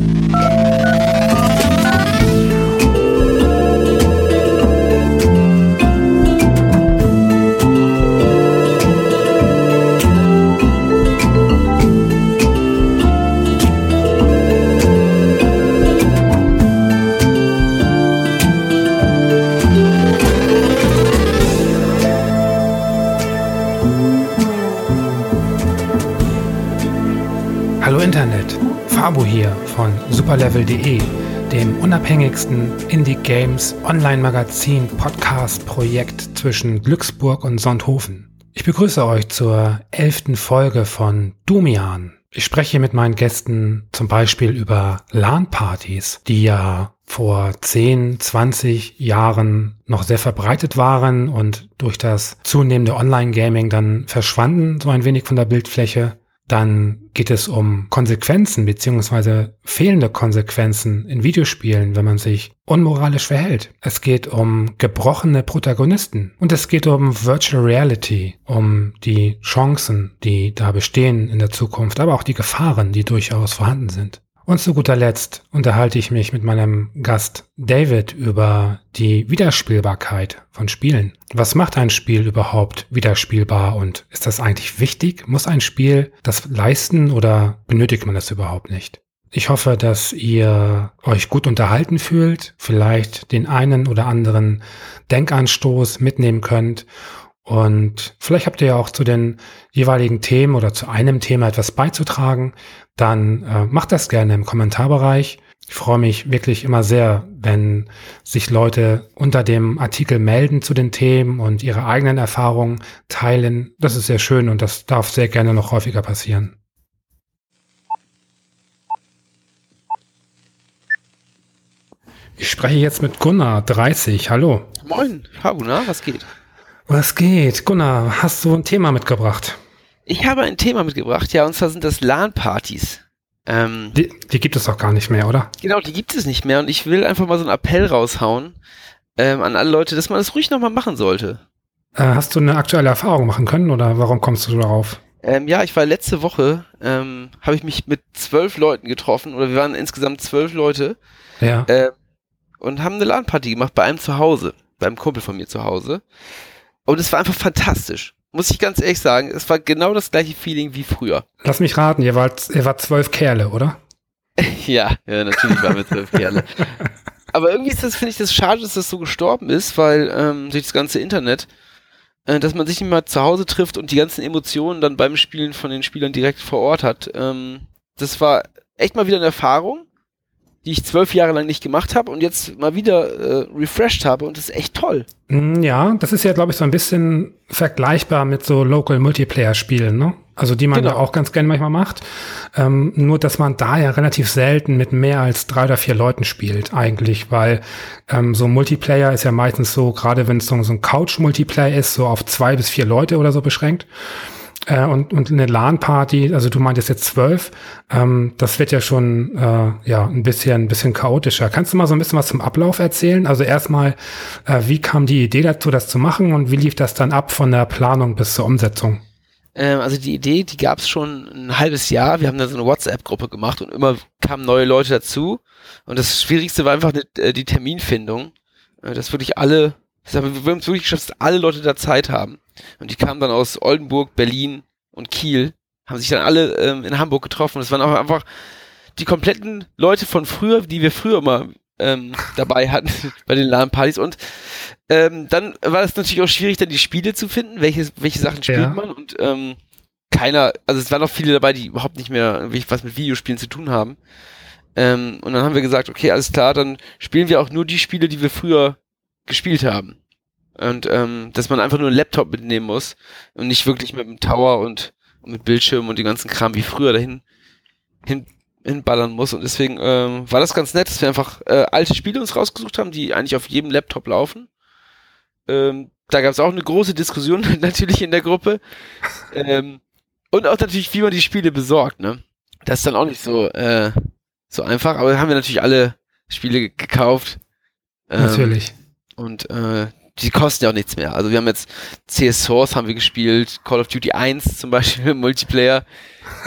Oh. superlevel.de, dem unabhängigsten Indie-Games Online-Magazin Podcast-Projekt zwischen Glücksburg und Sonthofen. Ich begrüße euch zur elften Folge von Dumian. Ich spreche mit meinen Gästen zum Beispiel über LAN-Partys, die ja vor 10, 20 Jahren noch sehr verbreitet waren und durch das zunehmende Online-Gaming dann verschwanden, so ein wenig von der Bildfläche. Dann geht es um Konsequenzen beziehungsweise fehlende Konsequenzen in Videospielen, wenn man sich unmoralisch verhält. Es geht um gebrochene Protagonisten und es geht um Virtual Reality, um die Chancen, die da bestehen in der Zukunft, aber auch die Gefahren, die durchaus vorhanden sind. Und zu guter Letzt unterhalte ich mich mit meinem Gast David über die Wiederspielbarkeit von Spielen. Was macht ein Spiel überhaupt wiederspielbar und ist das eigentlich wichtig? Muss ein Spiel das leisten oder benötigt man das überhaupt nicht? Ich hoffe, dass ihr euch gut unterhalten fühlt, vielleicht den einen oder anderen Denkanstoß mitnehmen könnt und vielleicht habt ihr ja auch zu den jeweiligen Themen oder zu einem Thema etwas beizutragen. Dann äh, macht das gerne im Kommentarbereich. Ich freue mich wirklich immer sehr, wenn sich Leute unter dem Artikel melden zu den Themen und ihre eigenen Erfahrungen teilen. Das ist sehr schön und das darf sehr gerne noch häufiger passieren. Ich spreche jetzt mit Gunnar, 30. Hallo. Moin, hallo, na, was geht? Was geht? Gunnar, hast du ein Thema mitgebracht? Ich habe ein Thema mitgebracht, ja, und zwar sind das LAN-Partys. Ähm, die, die, gibt es doch gar nicht mehr, oder? Genau, die gibt es nicht mehr und ich will einfach mal so einen Appell raushauen ähm, an alle Leute, dass man das ruhig nochmal machen sollte. Äh, hast du eine aktuelle Erfahrung machen können oder warum kommst du darauf? Ähm, ja, ich war letzte Woche, ähm, habe ich mich mit zwölf Leuten getroffen oder wir waren insgesamt zwölf Leute. Ja. Äh, und haben eine LAN-Party gemacht bei einem zu Hause, beim Kumpel von mir zu Hause. Und es war einfach fantastisch. Muss ich ganz ehrlich sagen, es war genau das gleiche Feeling wie früher. Lass mich raten, ihr wart, ihr wart zwölf Kerle, oder? ja, ja, natürlich waren wir zwölf Kerle. Aber irgendwie ist das, finde ich, das schade, dass das so gestorben ist, weil ähm, durch das ganze Internet, äh, dass man sich nicht mal zu Hause trifft und die ganzen Emotionen dann beim Spielen von den Spielern direkt vor Ort hat. Ähm, das war echt mal wieder eine Erfahrung die ich zwölf Jahre lang nicht gemacht habe und jetzt mal wieder äh, refreshed habe und das ist echt toll. Mm, ja, das ist ja, glaube ich, so ein bisschen vergleichbar mit so Local Multiplayer-Spielen, ne? Also die man genau. ja auch ganz gerne manchmal macht. Ähm, nur, dass man da ja relativ selten mit mehr als drei oder vier Leuten spielt, eigentlich, weil ähm, so Multiplayer ist ja meistens so, gerade wenn es so, so ein Couch-Multiplayer ist, so auf zwei bis vier Leute oder so beschränkt. Äh, und, und eine LAN-Party, also du meintest jetzt zwölf, ähm, das wird ja schon äh, ja ein bisschen, ein bisschen chaotischer. Kannst du mal so ein bisschen was zum Ablauf erzählen? Also erstmal, äh, wie kam die Idee dazu, das zu machen und wie lief das dann ab von der Planung bis zur Umsetzung? Ähm, also die Idee, die gab es schon ein halbes Jahr. Wir haben da so eine WhatsApp-Gruppe gemacht und immer kamen neue Leute dazu. Und das Schwierigste war einfach äh, die Terminfindung, äh, dass wirklich alle, wir haben es wirklich geschafft, dass alle Leute da Zeit haben. Und die kamen dann aus Oldenburg, Berlin und Kiel, haben sich dann alle ähm, in Hamburg getroffen. Es waren auch einfach die kompletten Leute von früher, die wir früher mal ähm, dabei hatten bei den LAN-Partys. Und ähm, dann war es natürlich auch schwierig, dann die Spiele zu finden, welche, welche Sachen spielt ja. man. Und ähm, keiner, also es waren auch viele dabei, die überhaupt nicht mehr was mit Videospielen zu tun haben. Ähm, und dann haben wir gesagt, okay, alles klar, dann spielen wir auch nur die Spiele, die wir früher gespielt haben. Und ähm, dass man einfach nur einen Laptop mitnehmen muss und nicht wirklich mit dem Tower und, und mit Bildschirm und den ganzen Kram wie früher dahin hin, hinballern muss. Und deswegen ähm, war das ganz nett, dass wir einfach äh, alte Spiele uns rausgesucht haben, die eigentlich auf jedem Laptop laufen. Ähm, da gab es auch eine große Diskussion natürlich in der Gruppe. Ähm, und auch natürlich, wie man die Spiele besorgt, ne? Das ist dann auch nicht so, äh, so einfach, aber haben wir natürlich alle Spiele gekauft. Ähm, natürlich. Und äh, die kosten ja auch nichts mehr. Also wir haben jetzt CS Source haben wir gespielt, Call of Duty 1 zum Beispiel Multiplayer.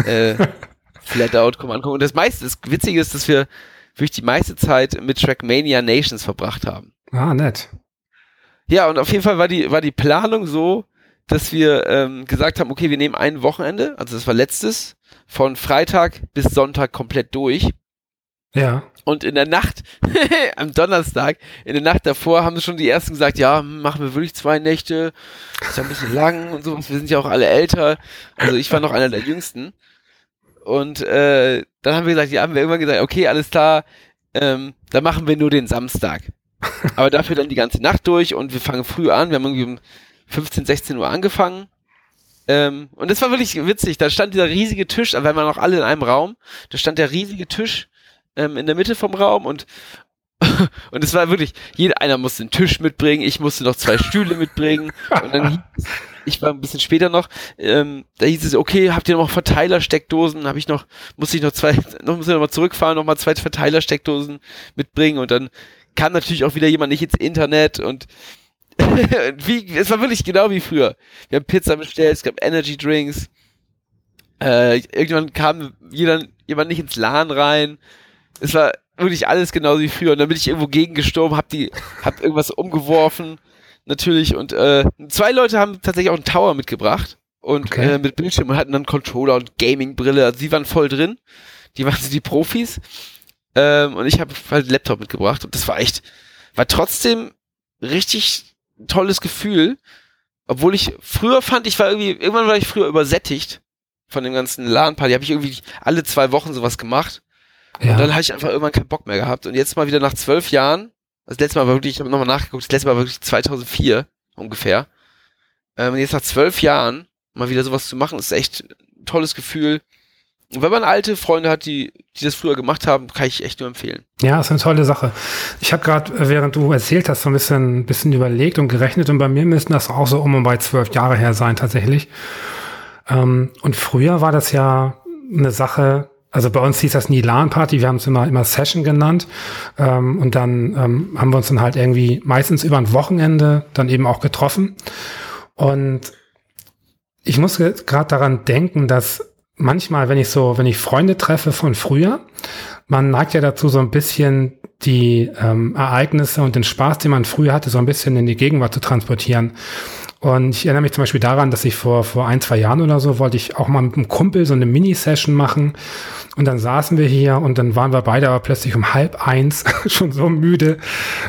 äh, Flatout.com angucken. Und das meiste, das Witzige ist, dass wir wirklich die meiste Zeit mit Trackmania Nations verbracht haben. Ah, nett. Ja, und auf jeden Fall war die, war die Planung so, dass wir ähm, gesagt haben, okay, wir nehmen ein Wochenende, also das war letztes, von Freitag bis Sonntag komplett durch. Ja. Und in der Nacht, am Donnerstag, in der Nacht davor haben schon die ersten gesagt, ja, machen wir wirklich zwei Nächte, ist ja ein bisschen lang und so, wir sind ja auch alle älter. Also ich war noch einer der jüngsten. Und äh, dann haben wir gesagt, ja, haben wir irgendwann gesagt, okay, alles klar, ähm, dann machen wir nur den Samstag. Aber dafür dann die ganze Nacht durch und wir fangen früh an. Wir haben irgendwie um 15, 16 Uhr angefangen. Ähm, und das war wirklich witzig. Da stand dieser riesige Tisch, weil wir noch alle in einem Raum. Da stand der riesige Tisch ähm, in der Mitte vom Raum und und es war wirklich, jeder einer musste einen Tisch mitbringen, ich musste noch zwei Stühle mitbringen und dann ich war ein bisschen später noch, ähm, da hieß es, okay, habt ihr noch Verteilersteckdosen? Habe ich noch, musste ich noch zwei, noch muss ich noch mal zurückfahren, noch mal zwei Verteilersteckdosen mitbringen und dann kam natürlich auch wieder jemand nicht ins Internet und wie, es war wirklich genau wie früher. Wir haben Pizza bestellt, es gab Energy Drinks. Äh, irgendwann kam jeder, jemand nicht ins LAN rein. Es war wirklich alles genauso wie früher. Und dann bin ich irgendwo gegengestorben, hab die, hab irgendwas umgeworfen, natürlich. Und äh, zwei Leute haben tatsächlich auch einen Tower mitgebracht und okay. äh, mit Bildschirm und hatten dann Controller und Gaming-Brille. Also sie waren voll drin. Die waren so die Profis. Ähm, und ich habe halt Laptop mitgebracht und das war echt, war trotzdem richtig tolles Gefühl. Obwohl ich früher fand, ich war irgendwie, irgendwann war ich früher übersättigt von dem ganzen LAN-Party. Habe ich irgendwie alle zwei Wochen sowas gemacht. Ja. Und dann habe ich einfach irgendwann keinen Bock mehr gehabt. Und jetzt mal wieder nach zwölf Jahren, das letzte Mal war wirklich, ich habe nochmal nachgeguckt, das letzte Mal war wirklich 2004 ungefähr. Ähm, und jetzt nach zwölf Jahren mal wieder sowas zu machen, ist echt ein tolles Gefühl. Und wenn man alte Freunde hat, die, die das früher gemacht haben, kann ich echt nur empfehlen. Ja, ist eine tolle Sache. Ich habe gerade, äh, während du erzählt hast, so ein bisschen, bisschen überlegt und gerechnet und bei mir müssten das auch so um und bei zwölf Jahre her sein tatsächlich. Ähm, und früher war das ja eine Sache, also bei uns hieß das nie LAN-Party, wir haben es immer, immer Session genannt. Ähm, und dann ähm, haben wir uns dann halt irgendwie meistens über ein Wochenende dann eben auch getroffen. Und ich muss gerade daran denken, dass manchmal, wenn ich so, wenn ich Freunde treffe von früher, man neigt ja dazu, so ein bisschen die ähm, Ereignisse und den Spaß, den man früher hatte, so ein bisschen in die Gegenwart zu transportieren. Und ich erinnere mich zum Beispiel daran, dass ich vor, vor ein, zwei Jahren oder so wollte ich auch mal mit einem Kumpel so eine Mini-Session machen. Und dann saßen wir hier und dann waren wir beide aber plötzlich um halb eins schon so müde,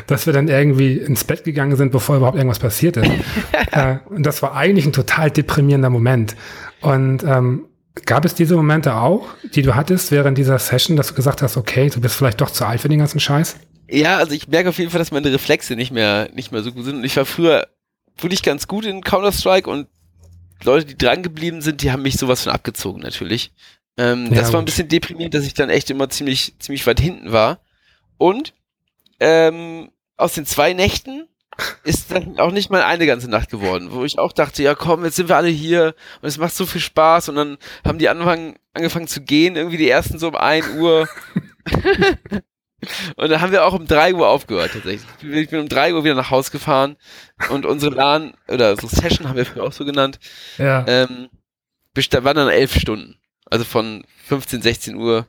dass wir dann irgendwie ins Bett gegangen sind, bevor überhaupt irgendwas passiert ist. äh, und das war eigentlich ein total deprimierender Moment. Und ähm, Gab es diese Momente auch, die du hattest während dieser Session, dass du gesagt hast, okay, du bist vielleicht doch zu alt für den ganzen Scheiß? Ja, also ich merke auf jeden Fall, dass meine Reflexe nicht mehr, nicht mehr so gut sind. Und ich war früher wirklich ganz gut in Counter-Strike und Leute, die dran geblieben sind, die haben mich sowas von abgezogen, natürlich. Ähm, ja, das war ein bisschen deprimierend, dass ich dann echt immer ziemlich, ziemlich weit hinten war. Und ähm, aus den zwei Nächten ist dann auch nicht mal eine ganze Nacht geworden, wo ich auch dachte, ja komm, jetzt sind wir alle hier und es macht so viel Spaß und dann haben die angefangen, angefangen zu gehen, irgendwie die ersten so um ein Uhr. und dann haben wir auch um drei Uhr aufgehört tatsächlich. Ich bin um drei Uhr wieder nach Haus gefahren und unsere LAN oder so Session haben wir früher auch so genannt. Ja. Ähm, waren dann elf Stunden. Also von 15, 16 Uhr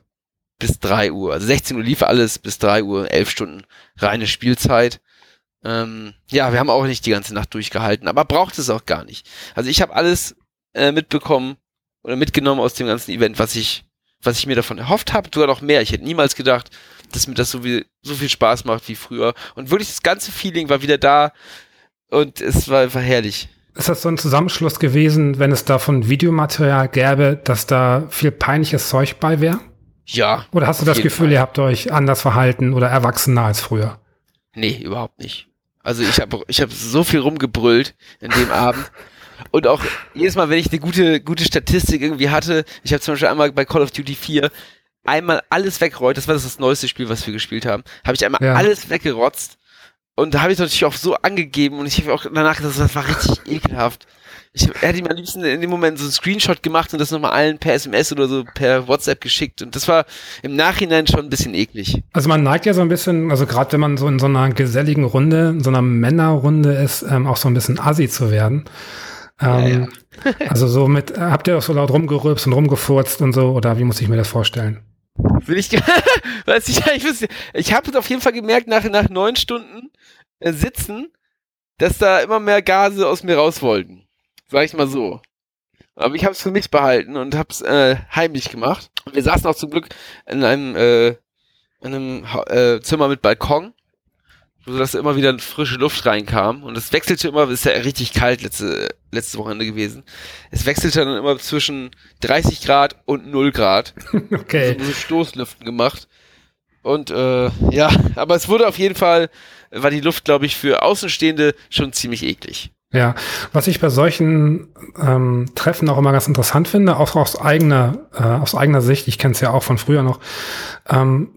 bis drei Uhr. Also 16 Uhr lief alles bis drei Uhr, elf Stunden reine Spielzeit. Ähm, ja, wir haben auch nicht die ganze Nacht durchgehalten, aber braucht es auch gar nicht. Also ich habe alles äh, mitbekommen oder mitgenommen aus dem ganzen Event, was ich, was ich mir davon erhofft habe, sogar noch mehr. Ich hätte niemals gedacht, dass mir das so viel, so viel Spaß macht wie früher. Und wirklich das ganze Feeling war wieder da und es war einfach herrlich. Ist das so ein Zusammenschluss gewesen, wenn es davon Videomaterial gäbe, dass da viel peinliches Zeug bei wäre? Ja. Oder hast du das Gefühl, Fall. ihr habt euch anders verhalten oder erwachsener als früher? Nee, überhaupt nicht. Also ich habe ich hab so viel rumgebrüllt in dem Abend. Und auch jedes Mal, wenn ich eine gute, gute Statistik irgendwie hatte, ich habe zum Beispiel einmal bei Call of Duty 4 einmal alles weggerollt, das war das, das neueste Spiel, was wir gespielt haben, habe ich einmal ja. alles weggerotzt und da habe ich natürlich auch so angegeben und ich habe auch danach gesagt, das war richtig ekelhaft ich hätte ihm am liebsten in dem Moment so einen Screenshot gemacht und das nochmal allen per SMS oder so per WhatsApp geschickt. Und das war im Nachhinein schon ein bisschen eklig. Also man neigt ja so ein bisschen, also gerade wenn man so in so einer geselligen Runde, in so einer Männerrunde ist, ähm, auch so ein bisschen assi zu werden. Ähm, ja, ja. also so mit, habt ihr auch so laut rumgerülpst und rumgefurzt und so, oder wie muss ich mir das vorstellen? Will ich, weiß ich, ich, ich habe auf jeden Fall gemerkt, nach, nach neun Stunden äh, Sitzen, dass da immer mehr Gase aus mir raus wollten. Sag ich mal so. Aber ich habe es für mich behalten und habe es äh, heimlich gemacht. Wir saßen auch zum Glück in einem, äh, in einem äh, Zimmer mit Balkon so dass immer wieder frische Luft reinkam und es wechselte immer, ist ja richtig kalt letzte, letzte Wochenende gewesen. Es wechselte dann immer zwischen 30 Grad und 0 Grad. Okay. So Stoßlüften gemacht. Und äh, ja, aber es wurde auf jeden Fall, war die Luft, glaube ich, für Außenstehende schon ziemlich eklig. Ja, was ich bei solchen ähm, Treffen auch immer ganz interessant finde, auch aus eigener, äh, aus eigener Sicht, ich kenne es ja auch von früher noch, ähm,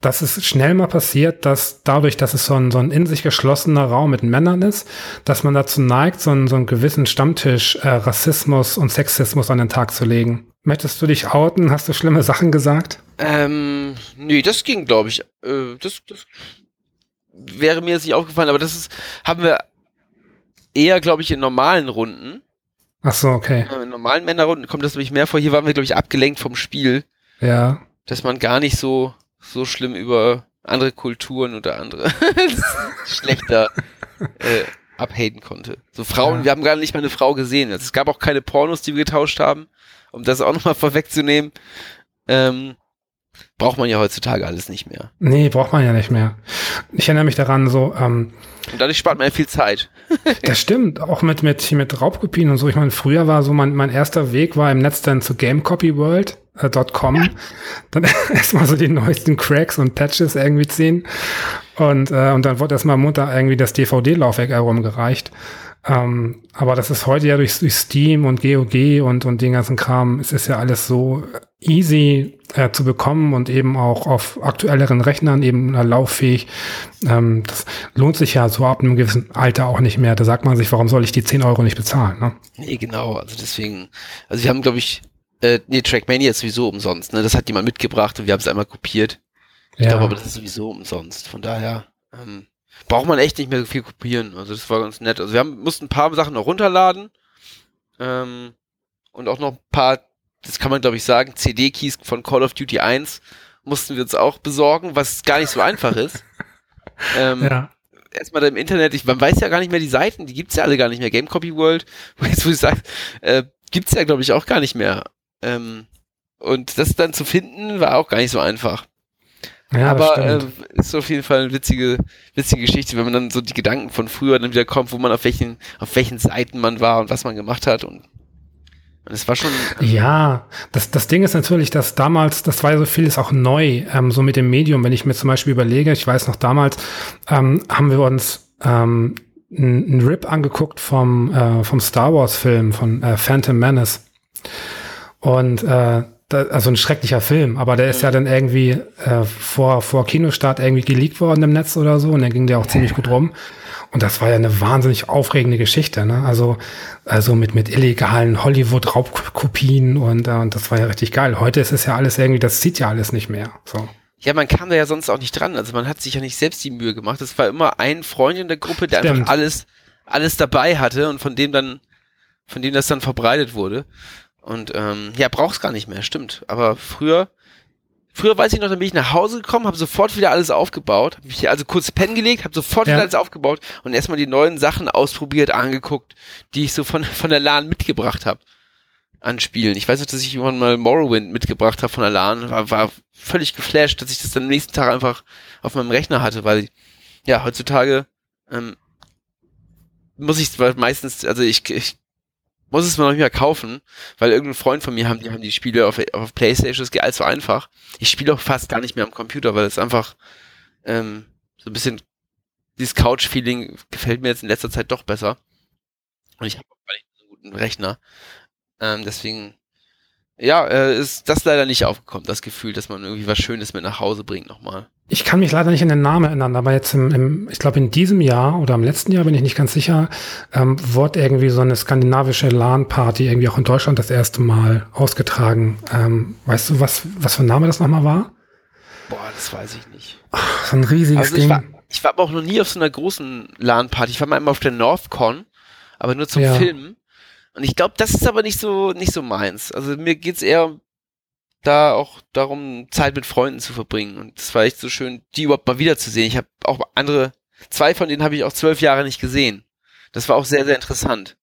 dass es schnell mal passiert, dass dadurch, dass es so ein, so ein in sich geschlossener Raum mit Männern ist, dass man dazu neigt, so einen, so einen gewissen Stammtisch äh, Rassismus und Sexismus an den Tag zu legen. Möchtest du dich outen? Hast du schlimme Sachen gesagt? Ähm, nee, das ging, glaube ich. Äh, das, das wäre mir jetzt nicht aufgefallen, aber das ist, haben wir eher, glaube ich, in normalen Runden. Ach so, okay. In normalen Männerrunden kommt das nämlich mehr vor. Hier waren wir, glaube ich, abgelenkt vom Spiel. Ja. Dass man gar nicht so so schlimm über andere Kulturen oder andere schlechter äh, abhaten konnte. So Frauen, ja. wir haben gar nicht mal eine Frau gesehen. Also es gab auch keine Pornos, die wir getauscht haben, um das auch nochmal vorwegzunehmen. Ähm, braucht man ja heutzutage alles nicht mehr. Nee, braucht man ja nicht mehr. Ich erinnere mich daran, so, ähm, Und dadurch spart man ja viel Zeit. das stimmt, auch mit, mit, mit Raubkopien und so. Ich meine, früher war so mein, mein erster Weg war im Netz dann zu GameCopyWorld äh, .com, ja. dann erstmal so die neuesten Cracks und Patches irgendwie ziehen und, äh, und dann wurde erstmal munter irgendwie das DVD-Laufwerk herumgereicht. Ähm, aber das ist heute ja durch, durch Steam und GOG und, und den ganzen Kram, es ist ja alles so easy äh, zu bekommen und eben auch auf aktuelleren Rechnern eben äh, lauffähig. Ähm, das lohnt sich ja so ab einem gewissen Alter auch nicht mehr. Da sagt man sich, warum soll ich die 10 Euro nicht bezahlen? Ne? Nee, genau. Also deswegen, also wir haben, glaube ich, äh, nee, Trackmania ist sowieso umsonst, ne? Das hat jemand mitgebracht und wir haben es einmal kopiert. Ich ja. glaube aber, das ist sowieso umsonst. Von daher ähm, braucht man echt nicht mehr so viel kopieren. Also das war ganz nett. Also wir haben, mussten ein paar Sachen noch runterladen. Ähm, und auch noch ein paar, das kann man glaube ich sagen, CD-Keys von Call of Duty 1 mussten wir uns auch besorgen, was gar nicht so einfach ist. Ähm, ja. Erstmal im Internet, ich, man weiß ja gar nicht mehr die Seiten, die gibt's ja alle gar nicht mehr. Game Copy World, wo jetzt wo ich sage, äh, gibt's ja glaube ich auch gar nicht mehr. Ähm, und das dann zu finden, war auch gar nicht so einfach. Ja, Aber äh, ist auf jeden Fall eine witzige, witzige Geschichte, wenn man dann so die Gedanken von früher dann wieder kommt, wo man auf welchen, auf welchen Seiten man war und was man gemacht hat und es war schon. Ähm ja, das, das Ding ist natürlich, dass damals, das war ja so vieles auch neu, ähm, so mit dem Medium. Wenn ich mir zum Beispiel überlege, ich weiß noch damals, ähm, haben wir uns ähm, einen Rip angeguckt vom, äh, vom Star Wars Film, von äh, Phantom Menace. Und äh, da, also ein schrecklicher Film, aber der ist ja dann irgendwie äh, vor, vor Kinostart irgendwie geleakt worden im Netz oder so und dann ging der auch ziemlich gut rum. Und das war ja eine wahnsinnig aufregende Geschichte, ne? Also, also mit, mit illegalen Hollywood-Raubkopien und, äh, und das war ja richtig geil. Heute ist es ja alles irgendwie, das sieht ja alles nicht mehr. So. Ja, man kam da ja sonst auch nicht dran. Also man hat sich ja nicht selbst die Mühe gemacht. Es war immer ein Freund in der Gruppe, der Stimmt. einfach alles, alles dabei hatte und von dem dann, von dem das dann verbreitet wurde. Und ähm, ja, brauch's gar nicht mehr, stimmt. Aber früher, früher weiß ich noch, dann bin ich nach Hause gekommen, habe sofort wieder alles aufgebaut, habe mich also kurz pennen gelegt, habe sofort ja. wieder alles aufgebaut und erstmal die neuen Sachen ausprobiert, angeguckt, die ich so von von der LAN mitgebracht habe an Spielen. Ich weiß noch, dass ich irgendwann mal Morrowind mitgebracht habe von der LAN, war, war völlig geflasht, dass ich das dann am nächsten Tag einfach auf meinem Rechner hatte, weil ja, heutzutage ähm, muss ich meistens, also ich, ich muss es mir noch nicht mehr kaufen, weil irgendein Freund von mir haben die, haben die Spiele auf, auf Playstation, das geht so einfach. Ich spiele auch fast gar nicht mehr am Computer, weil es einfach ähm, so ein bisschen dieses Couch-Feeling gefällt mir jetzt in letzter Zeit doch besser. Und ich habe auch gar nicht so einen guten Rechner. Ähm, deswegen, ja, äh, ist das leider nicht aufgekommen, das Gefühl, dass man irgendwie was Schönes mit nach Hause bringt nochmal. Ich kann mich leider nicht an den Namen erinnern, aber jetzt im, im ich glaube in diesem Jahr oder im letzten Jahr bin ich nicht ganz sicher, ähm, wurde irgendwie so eine skandinavische LAN-Party irgendwie auch in Deutschland das erste Mal ausgetragen. Ähm, weißt du, was, was für ein Name das nochmal war? Boah, das weiß ich nicht. Ach, so ein riesiges also ich Ding. War, ich war aber auch noch nie auf so einer großen LAN-Party. Ich war mal einmal auf der NorthCon, aber nur zum ja. Filmen. Und ich glaube, das ist aber nicht so, nicht so meins. Also mir geht's eher da auch darum, Zeit mit Freunden zu verbringen. Und es war echt so schön, die überhaupt mal wiederzusehen. Ich habe auch andere, zwei von denen habe ich auch zwölf Jahre nicht gesehen. Das war auch sehr, sehr interessant.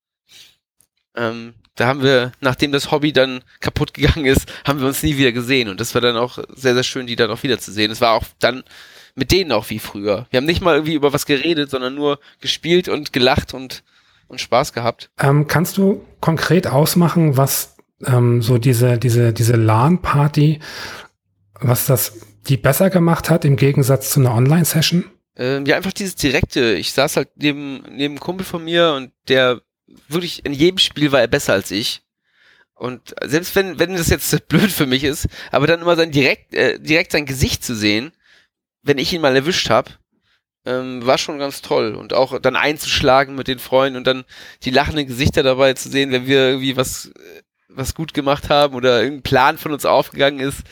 Ähm, da haben wir, nachdem das Hobby dann kaputt gegangen ist, haben wir uns nie wieder gesehen. Und das war dann auch sehr, sehr schön, die dann auch wiederzusehen. Es war auch dann mit denen auch wie früher. Wir haben nicht mal irgendwie über was geredet, sondern nur gespielt und gelacht und und Spaß gehabt. Ähm, kannst du konkret ausmachen, was ähm, so diese, diese, diese LAN-Party, was das die besser gemacht hat im Gegensatz zu einer Online-Session? Ähm, ja, einfach dieses Direkte. Ich saß halt neben, neben einem Kumpel von mir und der wirklich in jedem Spiel war er besser als ich. Und selbst wenn, wenn das jetzt blöd für mich ist, aber dann immer sein direkt, äh, direkt sein Gesicht zu sehen, wenn ich ihn mal erwischt habe, ähm, war schon ganz toll. Und auch dann einzuschlagen mit den Freunden und dann die lachenden Gesichter dabei zu sehen, wenn wir irgendwie was, äh, was gut gemacht haben oder irgendein Plan von uns aufgegangen ist.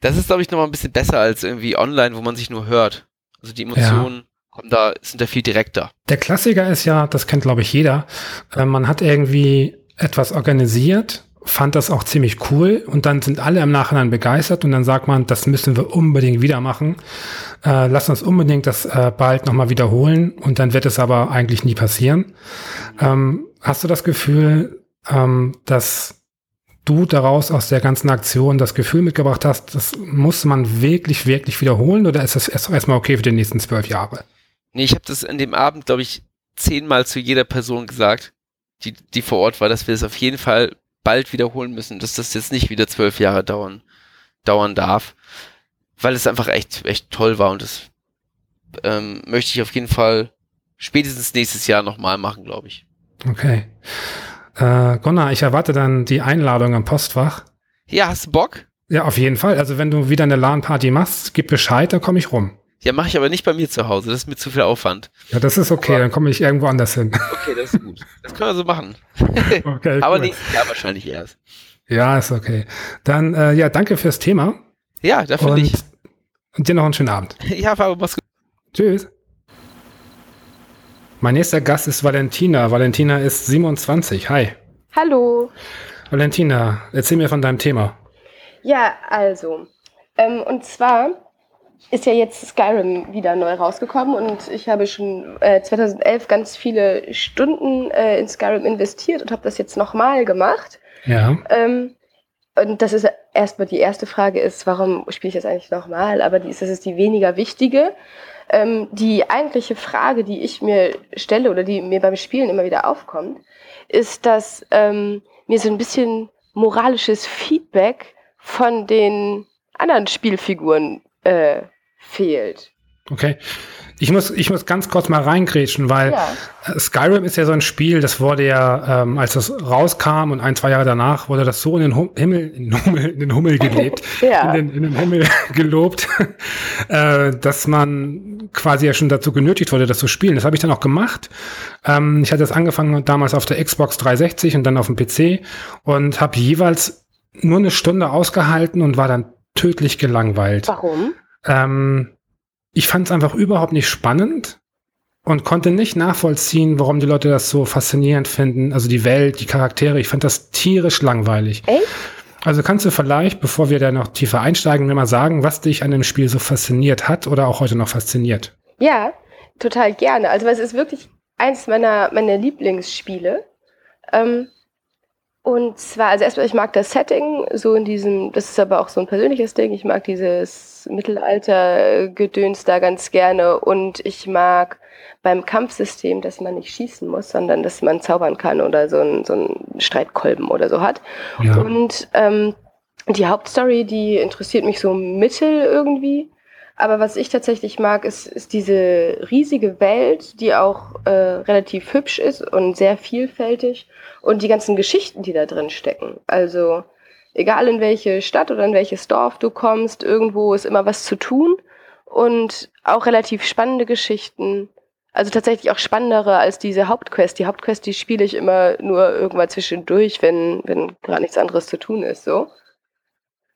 Das ist, glaube ich, nochmal ein bisschen besser als irgendwie online, wo man sich nur hört. Also die Emotionen. Ja. Kommen da, sind da viel direkter. Der Klassiker ist ja, das kennt glaube ich jeder, äh, man hat irgendwie etwas organisiert fand das auch ziemlich cool und dann sind alle im Nachhinein begeistert und dann sagt man, das müssen wir unbedingt wieder machen. Äh, lass uns unbedingt das äh, bald nochmal wiederholen und dann wird es aber eigentlich nie passieren. Ähm, hast du das Gefühl, ähm, dass du daraus aus der ganzen Aktion das Gefühl mitgebracht hast, das muss man wirklich, wirklich wiederholen oder ist das erst erstmal okay für die nächsten zwölf Jahre? Nee, ich habe das an dem Abend, glaube ich, zehnmal zu jeder Person gesagt, die, die vor Ort war, dass wir es auf jeden Fall bald wiederholen müssen, dass das jetzt nicht wieder zwölf Jahre dauern, dauern darf, weil es einfach echt, echt toll war und das ähm, möchte ich auf jeden Fall spätestens nächstes Jahr nochmal machen, glaube ich. Okay. Äh, Gunnar, ich erwarte dann die Einladung am Postfach. Ja, hast du Bock? Ja, auf jeden Fall. Also wenn du wieder eine LAN-Party machst, gib Bescheid, dann komme ich rum. Ja, mache ich aber nicht bei mir zu Hause. Das ist mir zu viel Aufwand. Ja, das ist okay. Aber dann komme ich irgendwo anders hin. Okay, das ist gut. Das können wir so machen. okay, aber cool. nächstes Jahr wahrscheinlich erst. Ja, ist okay. Dann, äh, ja, danke fürs Thema. Ja, dafür nicht. Und dir noch einen schönen Abend. Ja, aber mach's gut. Tschüss. Mein nächster Gast ist Valentina. Valentina ist 27. Hi. Hallo. Valentina, erzähl mir von deinem Thema. Ja, also. Ähm, und zwar ist ja jetzt Skyrim wieder neu rausgekommen und ich habe schon äh, 2011 ganz viele Stunden äh, in Skyrim investiert und habe das jetzt nochmal gemacht. Ja. Ähm, und das ist erstmal die erste Frage ist, warum spiele ich das eigentlich nochmal? Aber die das ist die weniger wichtige. Ähm, die eigentliche Frage, die ich mir stelle oder die mir beim Spielen immer wieder aufkommt, ist, dass ähm, mir so ein bisschen moralisches Feedback von den anderen Spielfiguren äh, fehlt. Okay. Ich muss, ich muss ganz kurz mal reingrätschen, weil ja. Skyrim ist ja so ein Spiel, das wurde ja, ähm, als das rauskam und ein, zwei Jahre danach, wurde das so in den hum Himmel, in den Hummel, in den Hummel gelebt, ja. in, den, in den Himmel gelobt, äh, dass man quasi ja schon dazu genötigt wurde, das zu spielen. Das habe ich dann auch gemacht. Ähm, ich hatte das angefangen damals auf der Xbox 360 und dann auf dem PC und habe jeweils nur eine Stunde ausgehalten und war dann tödlich gelangweilt. Warum? Ähm, ich fand es einfach überhaupt nicht spannend und konnte nicht nachvollziehen, warum die Leute das so faszinierend finden. Also die Welt, die Charaktere, ich fand das tierisch langweilig. Echt? Also kannst du vielleicht, bevor wir da noch tiefer einsteigen, mir mal sagen, was dich an dem Spiel so fasziniert hat oder auch heute noch fasziniert? Ja, total gerne. Also es ist wirklich eins meiner, meiner Lieblingsspiele. Ähm, und zwar, also erstmal, ich mag das Setting, so in diesem, das ist aber auch so ein persönliches Ding, ich mag dieses Mittelalter-Gedöns da ganz gerne und ich mag beim Kampfsystem, dass man nicht schießen muss, sondern dass man zaubern kann oder so ein, so ein Streitkolben oder so hat. Ja. Und ähm, die Hauptstory, die interessiert mich so mittel irgendwie. Aber was ich tatsächlich mag, ist, ist diese riesige Welt, die auch äh, relativ hübsch ist und sehr vielfältig und die ganzen Geschichten, die da drin stecken. Also egal in welche Stadt oder in welches Dorf du kommst, irgendwo ist immer was zu tun und auch relativ spannende Geschichten. Also tatsächlich auch spannendere als diese Hauptquest. Die Hauptquest, die spiele ich immer nur irgendwann zwischendurch, wenn, wenn gar nichts anderes zu tun ist, so.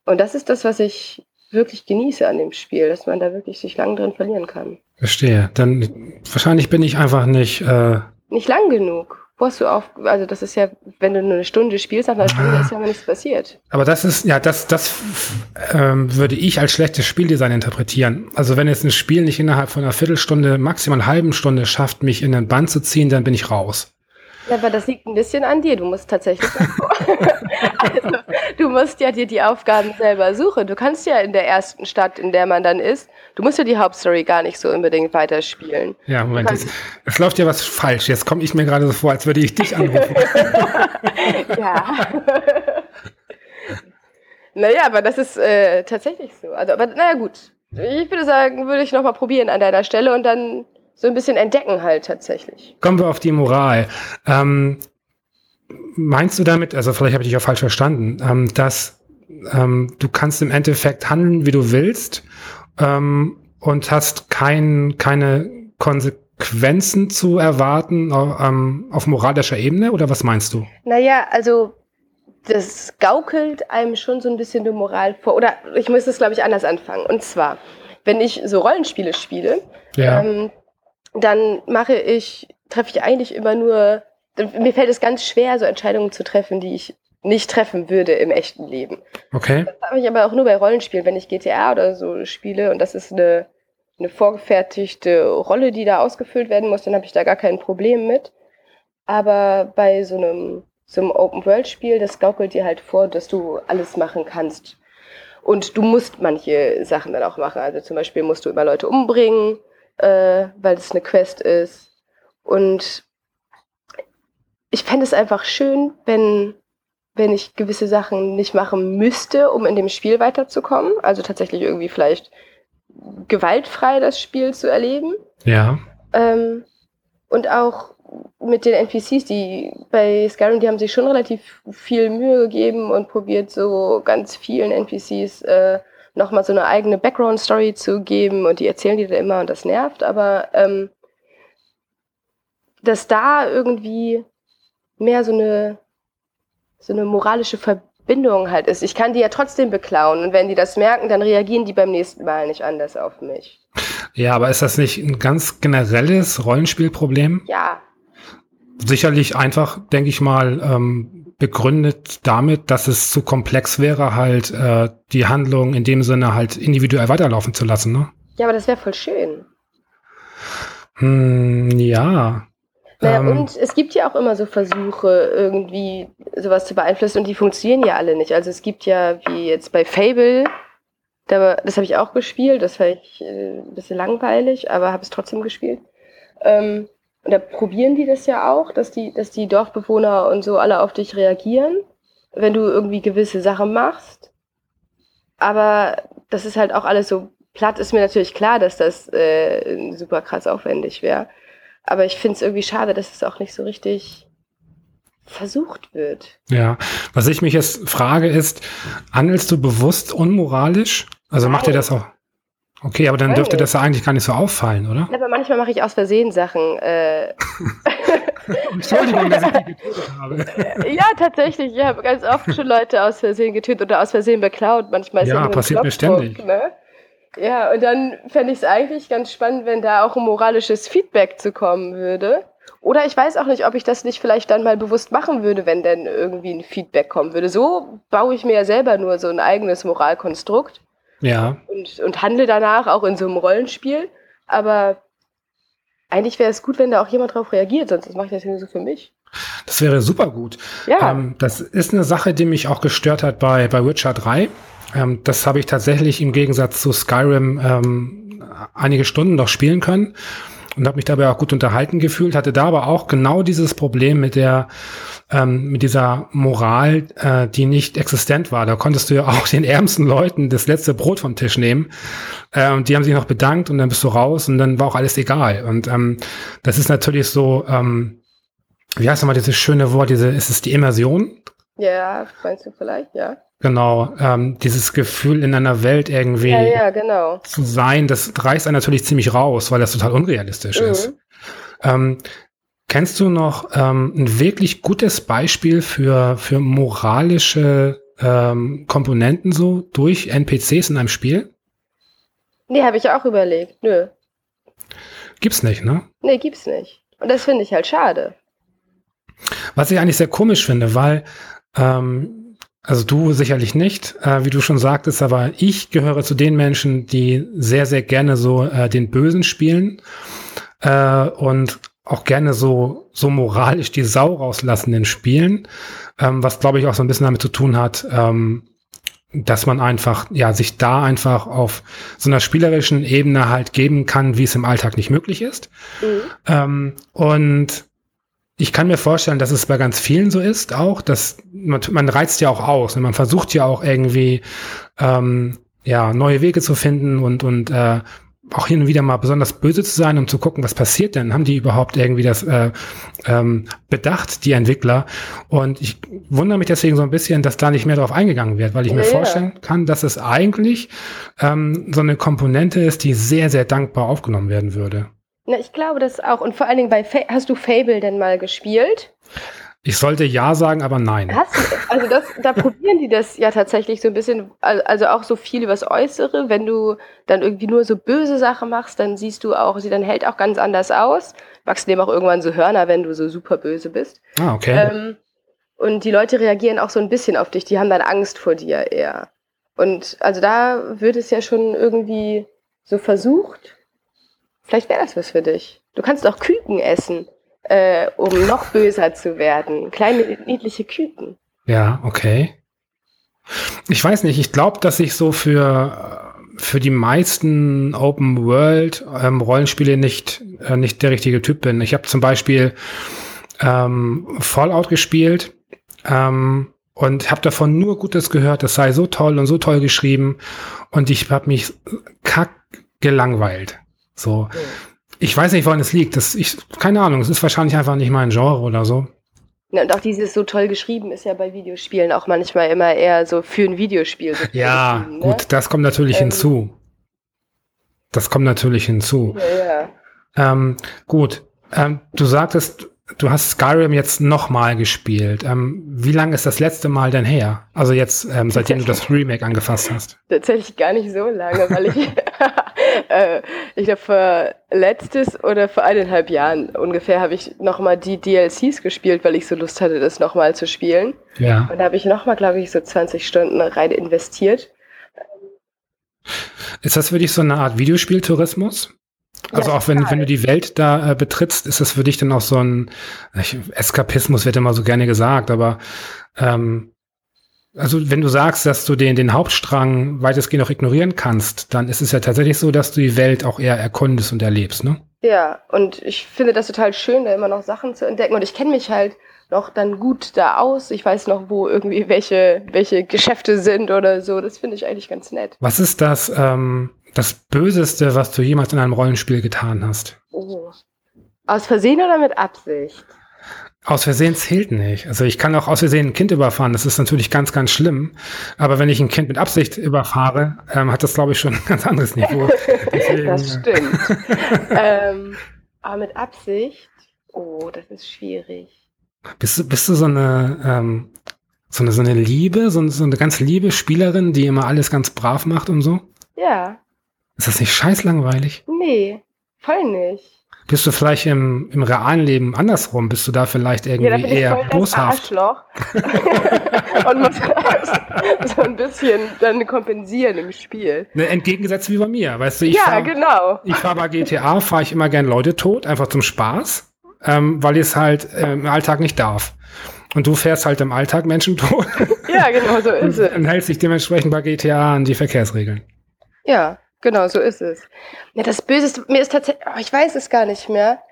Und das ist das, was ich wirklich genieße an dem Spiel, dass man da wirklich sich lang drin verlieren kann. Verstehe. Dann wahrscheinlich bin ich einfach nicht. Äh nicht lang genug. Wo hast du auf, also das ist ja, wenn du nur eine Stunde spielst, nach einer Stunde ist ja noch nichts passiert. Aber das ist, ja, das, das ähm, würde ich als schlechtes Spieldesign interpretieren. Also wenn jetzt ein Spiel nicht innerhalb von einer Viertelstunde, maximal einer halben Stunde schafft, mich in den Bann zu ziehen, dann bin ich raus. Ja, aber das liegt ein bisschen an dir. Du musst tatsächlich. also, du musst ja dir die Aufgaben selber suchen. Du kannst ja in der ersten Stadt, in der man dann ist, du musst ja die Hauptstory gar nicht so unbedingt weiterspielen. Ja, Moment, jetzt, es läuft ja was falsch. Jetzt komme ich mir gerade so vor, als würde ich dich anrufen. Ja. naja, aber das ist äh, tatsächlich so. Also, aber naja, gut. Ich würde sagen, würde ich nochmal probieren an deiner Stelle und dann so ein bisschen entdecken halt tatsächlich. Kommen wir auf die Moral. Ähm, meinst du damit, also vielleicht habe ich dich auch falsch verstanden, ähm, dass ähm, du kannst im Endeffekt handeln, wie du willst ähm, und hast kein, keine Konsequenzen zu erwarten ähm, auf moralischer Ebene oder was meinst du? Naja, also das gaukelt einem schon so ein bisschen die Moral vor. Oder ich muss das, glaube ich, anders anfangen. Und zwar, wenn ich so Rollenspiele spiele, Ja. ähm, dann mache ich, treffe ich eigentlich immer nur, mir fällt es ganz schwer, so Entscheidungen zu treffen, die ich nicht treffen würde im echten Leben. Okay. Das habe ich aber auch nur bei Rollenspielen, wenn ich GTA oder so spiele und das ist eine, eine vorgefertigte Rolle, die da ausgefüllt werden muss, dann habe ich da gar kein Problem mit. Aber bei so einem, so einem Open-World-Spiel, das gaukelt dir halt vor, dass du alles machen kannst. Und du musst manche Sachen dann auch machen. Also zum Beispiel musst du immer Leute umbringen, äh, weil das eine Quest ist. Und ich fände es einfach schön, wenn, wenn ich gewisse Sachen nicht machen müsste, um in dem Spiel weiterzukommen. Also tatsächlich irgendwie vielleicht gewaltfrei das Spiel zu erleben. Ja. Ähm, und auch mit den NPCs, die bei Skyrim, die haben sich schon relativ viel Mühe gegeben und probiert so ganz vielen NPCs äh, nochmal so eine eigene Background-Story zu geben und die erzählen die dann immer und das nervt, aber ähm, dass da irgendwie mehr so eine so eine moralische Verbindung halt ist. Ich kann die ja trotzdem beklauen und wenn die das merken, dann reagieren die beim nächsten Mal nicht anders auf mich. Ja, aber ist das nicht ein ganz generelles Rollenspielproblem? Ja, Sicherlich einfach, denke ich mal, ähm, begründet damit, dass es zu komplex wäre, halt äh, die Handlung in dem Sinne halt individuell weiterlaufen zu lassen, ne? ja, aber das wäre voll schön. Hm, ja. Naja, Ähm, und es gibt ja auch immer so Versuche, irgendwie sowas zu beeinflussen und die funktionieren ja alle nicht. Also es gibt ja, wie jetzt bei Fable, da, das habe ich auch gespielt, das war ich äh, ein bisschen langweilig, aber habe es trotzdem gespielt. Ähm, und da probieren die das ja auch, dass die, dass die Dorfbewohner und so alle auf dich reagieren, wenn du irgendwie gewisse Sachen machst. Aber das ist halt auch alles so platt, ist mir natürlich klar, dass das äh, super krass aufwendig wäre. Aber ich finde es irgendwie schade, dass es auch nicht so richtig versucht wird. ja. Was ich mich jetzt frage ist, handelst du bewusst unmoralisch? Also macht dir Nein. das auch? Okay, aber dann dürfte das ja eigentlich gar nicht so auffallen, oder? Aber manchmal mache ich aus Versehen Sachen. Äh, Entschuldigung, dass ich dich getötet habe. ja, tatsächlich. Ich habe ganz oft schon Leute aus Versehen getötet oder aus Versehen beklaut. Manchmal ist Ja, ein passiert mir ständig. Ne? Ja, und dann fände ich es eigentlich ganz spannend, wenn da auch ein moralisches Feedback zu kommen würde. Oder ich weiß auch nicht, ob ich das nicht vielleicht dann mal bewusst machen würde, wenn denn irgendwie ein Feedback kommen würde. So baue ich mir ja selber nur so ein eigenes Moralkonstrukt. Ja, und, und handle danach auch in so einem Rollenspiel. Aber eigentlich wäre es gut, wenn da auch jemand drauf reagiert, sonst mache ich das ja nur so für mich. das wäre super gut. Ja, Ähm, das ist eine Sache, die mich auch gestört hat bei, bei Witcher 3. Ähm, das habe ich tatsächlich im Gegensatz zu Skyrim ähm, einige Stunden noch spielen können und habe mich dabei auch gut unterhalten gefühlt, hatte da aber auch genau dieses Problem mit der ähm, mit dieser Moral, äh, die nicht existent war. Da konntest du ja auch den ärmsten Leuten das letzte Brot vom Tisch nehmen. Äh, und die haben sich noch bedankt und dann bist du raus und dann war auch alles egal. Und ähm, das ist natürlich so, ähm, wie heißt nochmal dieses schöne Wort, diese, ist es die Immersion? ja, meinst du vielleicht, ja? Genau, ähm, dieses Gefühl in einer Welt irgendwie Ja, ja, genau. zu sein, das reißt einen natürlich ziemlich raus, weil das total unrealistisch ist. Mhm. Ähm, kennst du noch ähm, ein wirklich gutes Beispiel für, für moralische ähm, Komponenten so durch NPCs in einem Spiel? Nee, habe ich auch überlegt. Nö. Gibt's nicht, ne? Nee, gibt's nicht. Und das finde ich halt schade. Was ich eigentlich sehr komisch finde, weil, ähm, also du sicherlich nicht, äh, wie du schon sagtest, aber ich gehöre zu den Menschen, die sehr, sehr gerne so äh, den Bösen spielen äh, und auch gerne so, so moralisch die Sau rauslassen in Spielen, ähm, was glaube ich auch so ein bisschen damit zu tun hat, ähm, dass man einfach, ja, sich da einfach auf so einer spielerischen Ebene halt geben kann, wie es im Alltag nicht möglich ist. Mhm. Ähm, und ich kann mir vorstellen, dass es bei ganz vielen so ist, auch, dass man, man reizt ja auch aus und man versucht ja auch irgendwie ähm, ja neue Wege zu finden und und äh, auch hin und wieder mal besonders böse zu sein, um zu gucken, was passiert denn? Haben die überhaupt irgendwie das äh, ähm, bedacht, die Entwickler? Und ich wundere mich deswegen so ein bisschen, dass da nicht mehr darauf eingegangen wird, weil ich ja, mir vorstellen kann, dass es eigentlich ähm, so eine Komponente ist, die sehr, sehr dankbar aufgenommen werden würde. Na, ich glaube das auch. Und vor allen Dingen bei Fa hast du Fable denn mal gespielt? Ich sollte ja sagen, aber nein. Hast du, also das, da probieren die das ja tatsächlich so ein bisschen, also auch so viel übers Äußere. Wenn du dann irgendwie nur so böse Sachen machst, dann siehst du auch, sie dann hält auch ganz anders aus. Wachsen dem auch irgendwann so Hörner, wenn du so super böse bist. Ah, okay. Ähm, und die Leute reagieren auch so ein bisschen auf dich. Die haben dann Angst vor dir eher. Und also da wird es ja schon irgendwie so versucht. Vielleicht wäre das was für dich. Du kannst auch Küken essen äh, um noch böser zu werden. Kleine, niedliche Küken. Ja, okay. Ich weiß nicht, ich glaube, dass ich so für, für die meisten Open World ähm, Rollenspiele nicht, äh, nicht der richtige Typ bin. Ich habe zum Beispiel ähm, Fallout gespielt ähm, und habe davon nur Gutes gehört. Das sei so toll und so toll geschrieben und ich habe mich kack gelangweilt. So. Ich weiß nicht, woran es liegt. Das, ich, keine Ahnung, es ist wahrscheinlich einfach nicht mein Genre oder so. Ja, und auch dieses so toll geschrieben ist ja bei Videospielen auch manchmal immer eher so für ein Videospiel. So ja, ne? gut, das kommt natürlich ähm, hinzu. Das kommt natürlich hinzu. Ja, ja. Ähm, gut, ähm, du sagtest, du hast Skyrim jetzt nochmal gespielt. Ähm, wie lange ist das letzte Mal denn her? Also jetzt, ähm, seitdem du das Remake angefasst hast. Tatsächlich gar nicht so lange, weil ich, äh, ich glaube, vor letztes oder vor eineinhalb Jahren ungefähr habe ich nochmal die DLCs gespielt, weil ich so Lust hatte, das nochmal zu spielen. Ja. Und da habe ich nochmal, glaube ich, so 20 Stunden rein investiert. Ist das für dich so eine Art Videospieltourismus? Also ja, auch wenn, wenn du die Welt da äh, betrittst, ist das für dich dann auch so ein ich, Eskapismus wird immer so gerne gesagt, aber ähm, also wenn du sagst, dass du den, den Hauptstrang weitestgehend auch ignorieren kannst, dann ist es ja tatsächlich so, dass du die Welt auch eher erkundest und erlebst, ne? Ja, und ich finde das total schön, da immer noch Sachen zu entdecken. Und ich kenne mich halt noch dann gut da aus. Ich weiß noch, wo irgendwie welche, welche Geschäfte sind oder so. Das finde ich eigentlich ganz nett. Was ist das, ähm, das Böseste, was du jemals in einem Rollenspiel getan hast? Oh. Aus Versehen oder mit Absicht? Aus Versehen zählt nicht. Also ich kann auch aus Versehen ein Kind überfahren. Das ist natürlich ganz, ganz schlimm. Aber wenn ich ein Kind mit Absicht überfahre, ähm, hat das, glaube ich, schon ein ganz anderes Niveau. Deswegen, das stimmt. ähm, aber mit Absicht, oh, das ist schwierig. Bist du, bist du so eine, ähm, so eine, so eine Liebe, so, so eine ganz liebe Spielerin, die immer alles ganz brav macht und so? Ja. Ist das nicht scheiß langweilig? Nee, voll nicht. Bist du vielleicht im, im realen Leben andersrum? Bist du da vielleicht irgendwie ja, eher boshaft? und muss so ein bisschen dann kompensieren im Spiel. Ne, entgegengesetzt wie bei mir, weißt du? Ich ja, fahr, genau. Ich fahre bei GTA, fahre ich immer gern Leute tot, einfach zum Spaß, ähm, weil ich es halt äh, im Alltag nicht darf. Und du fährst halt im Alltag Menschen tot. ja, genau so ist es. Und hältst dich dementsprechend bei GTA an die Verkehrsregeln. Ja, Genau, so ist es. Ja, das Böseste, mir ist tatsächlich, oh, ich weiß es gar nicht mehr.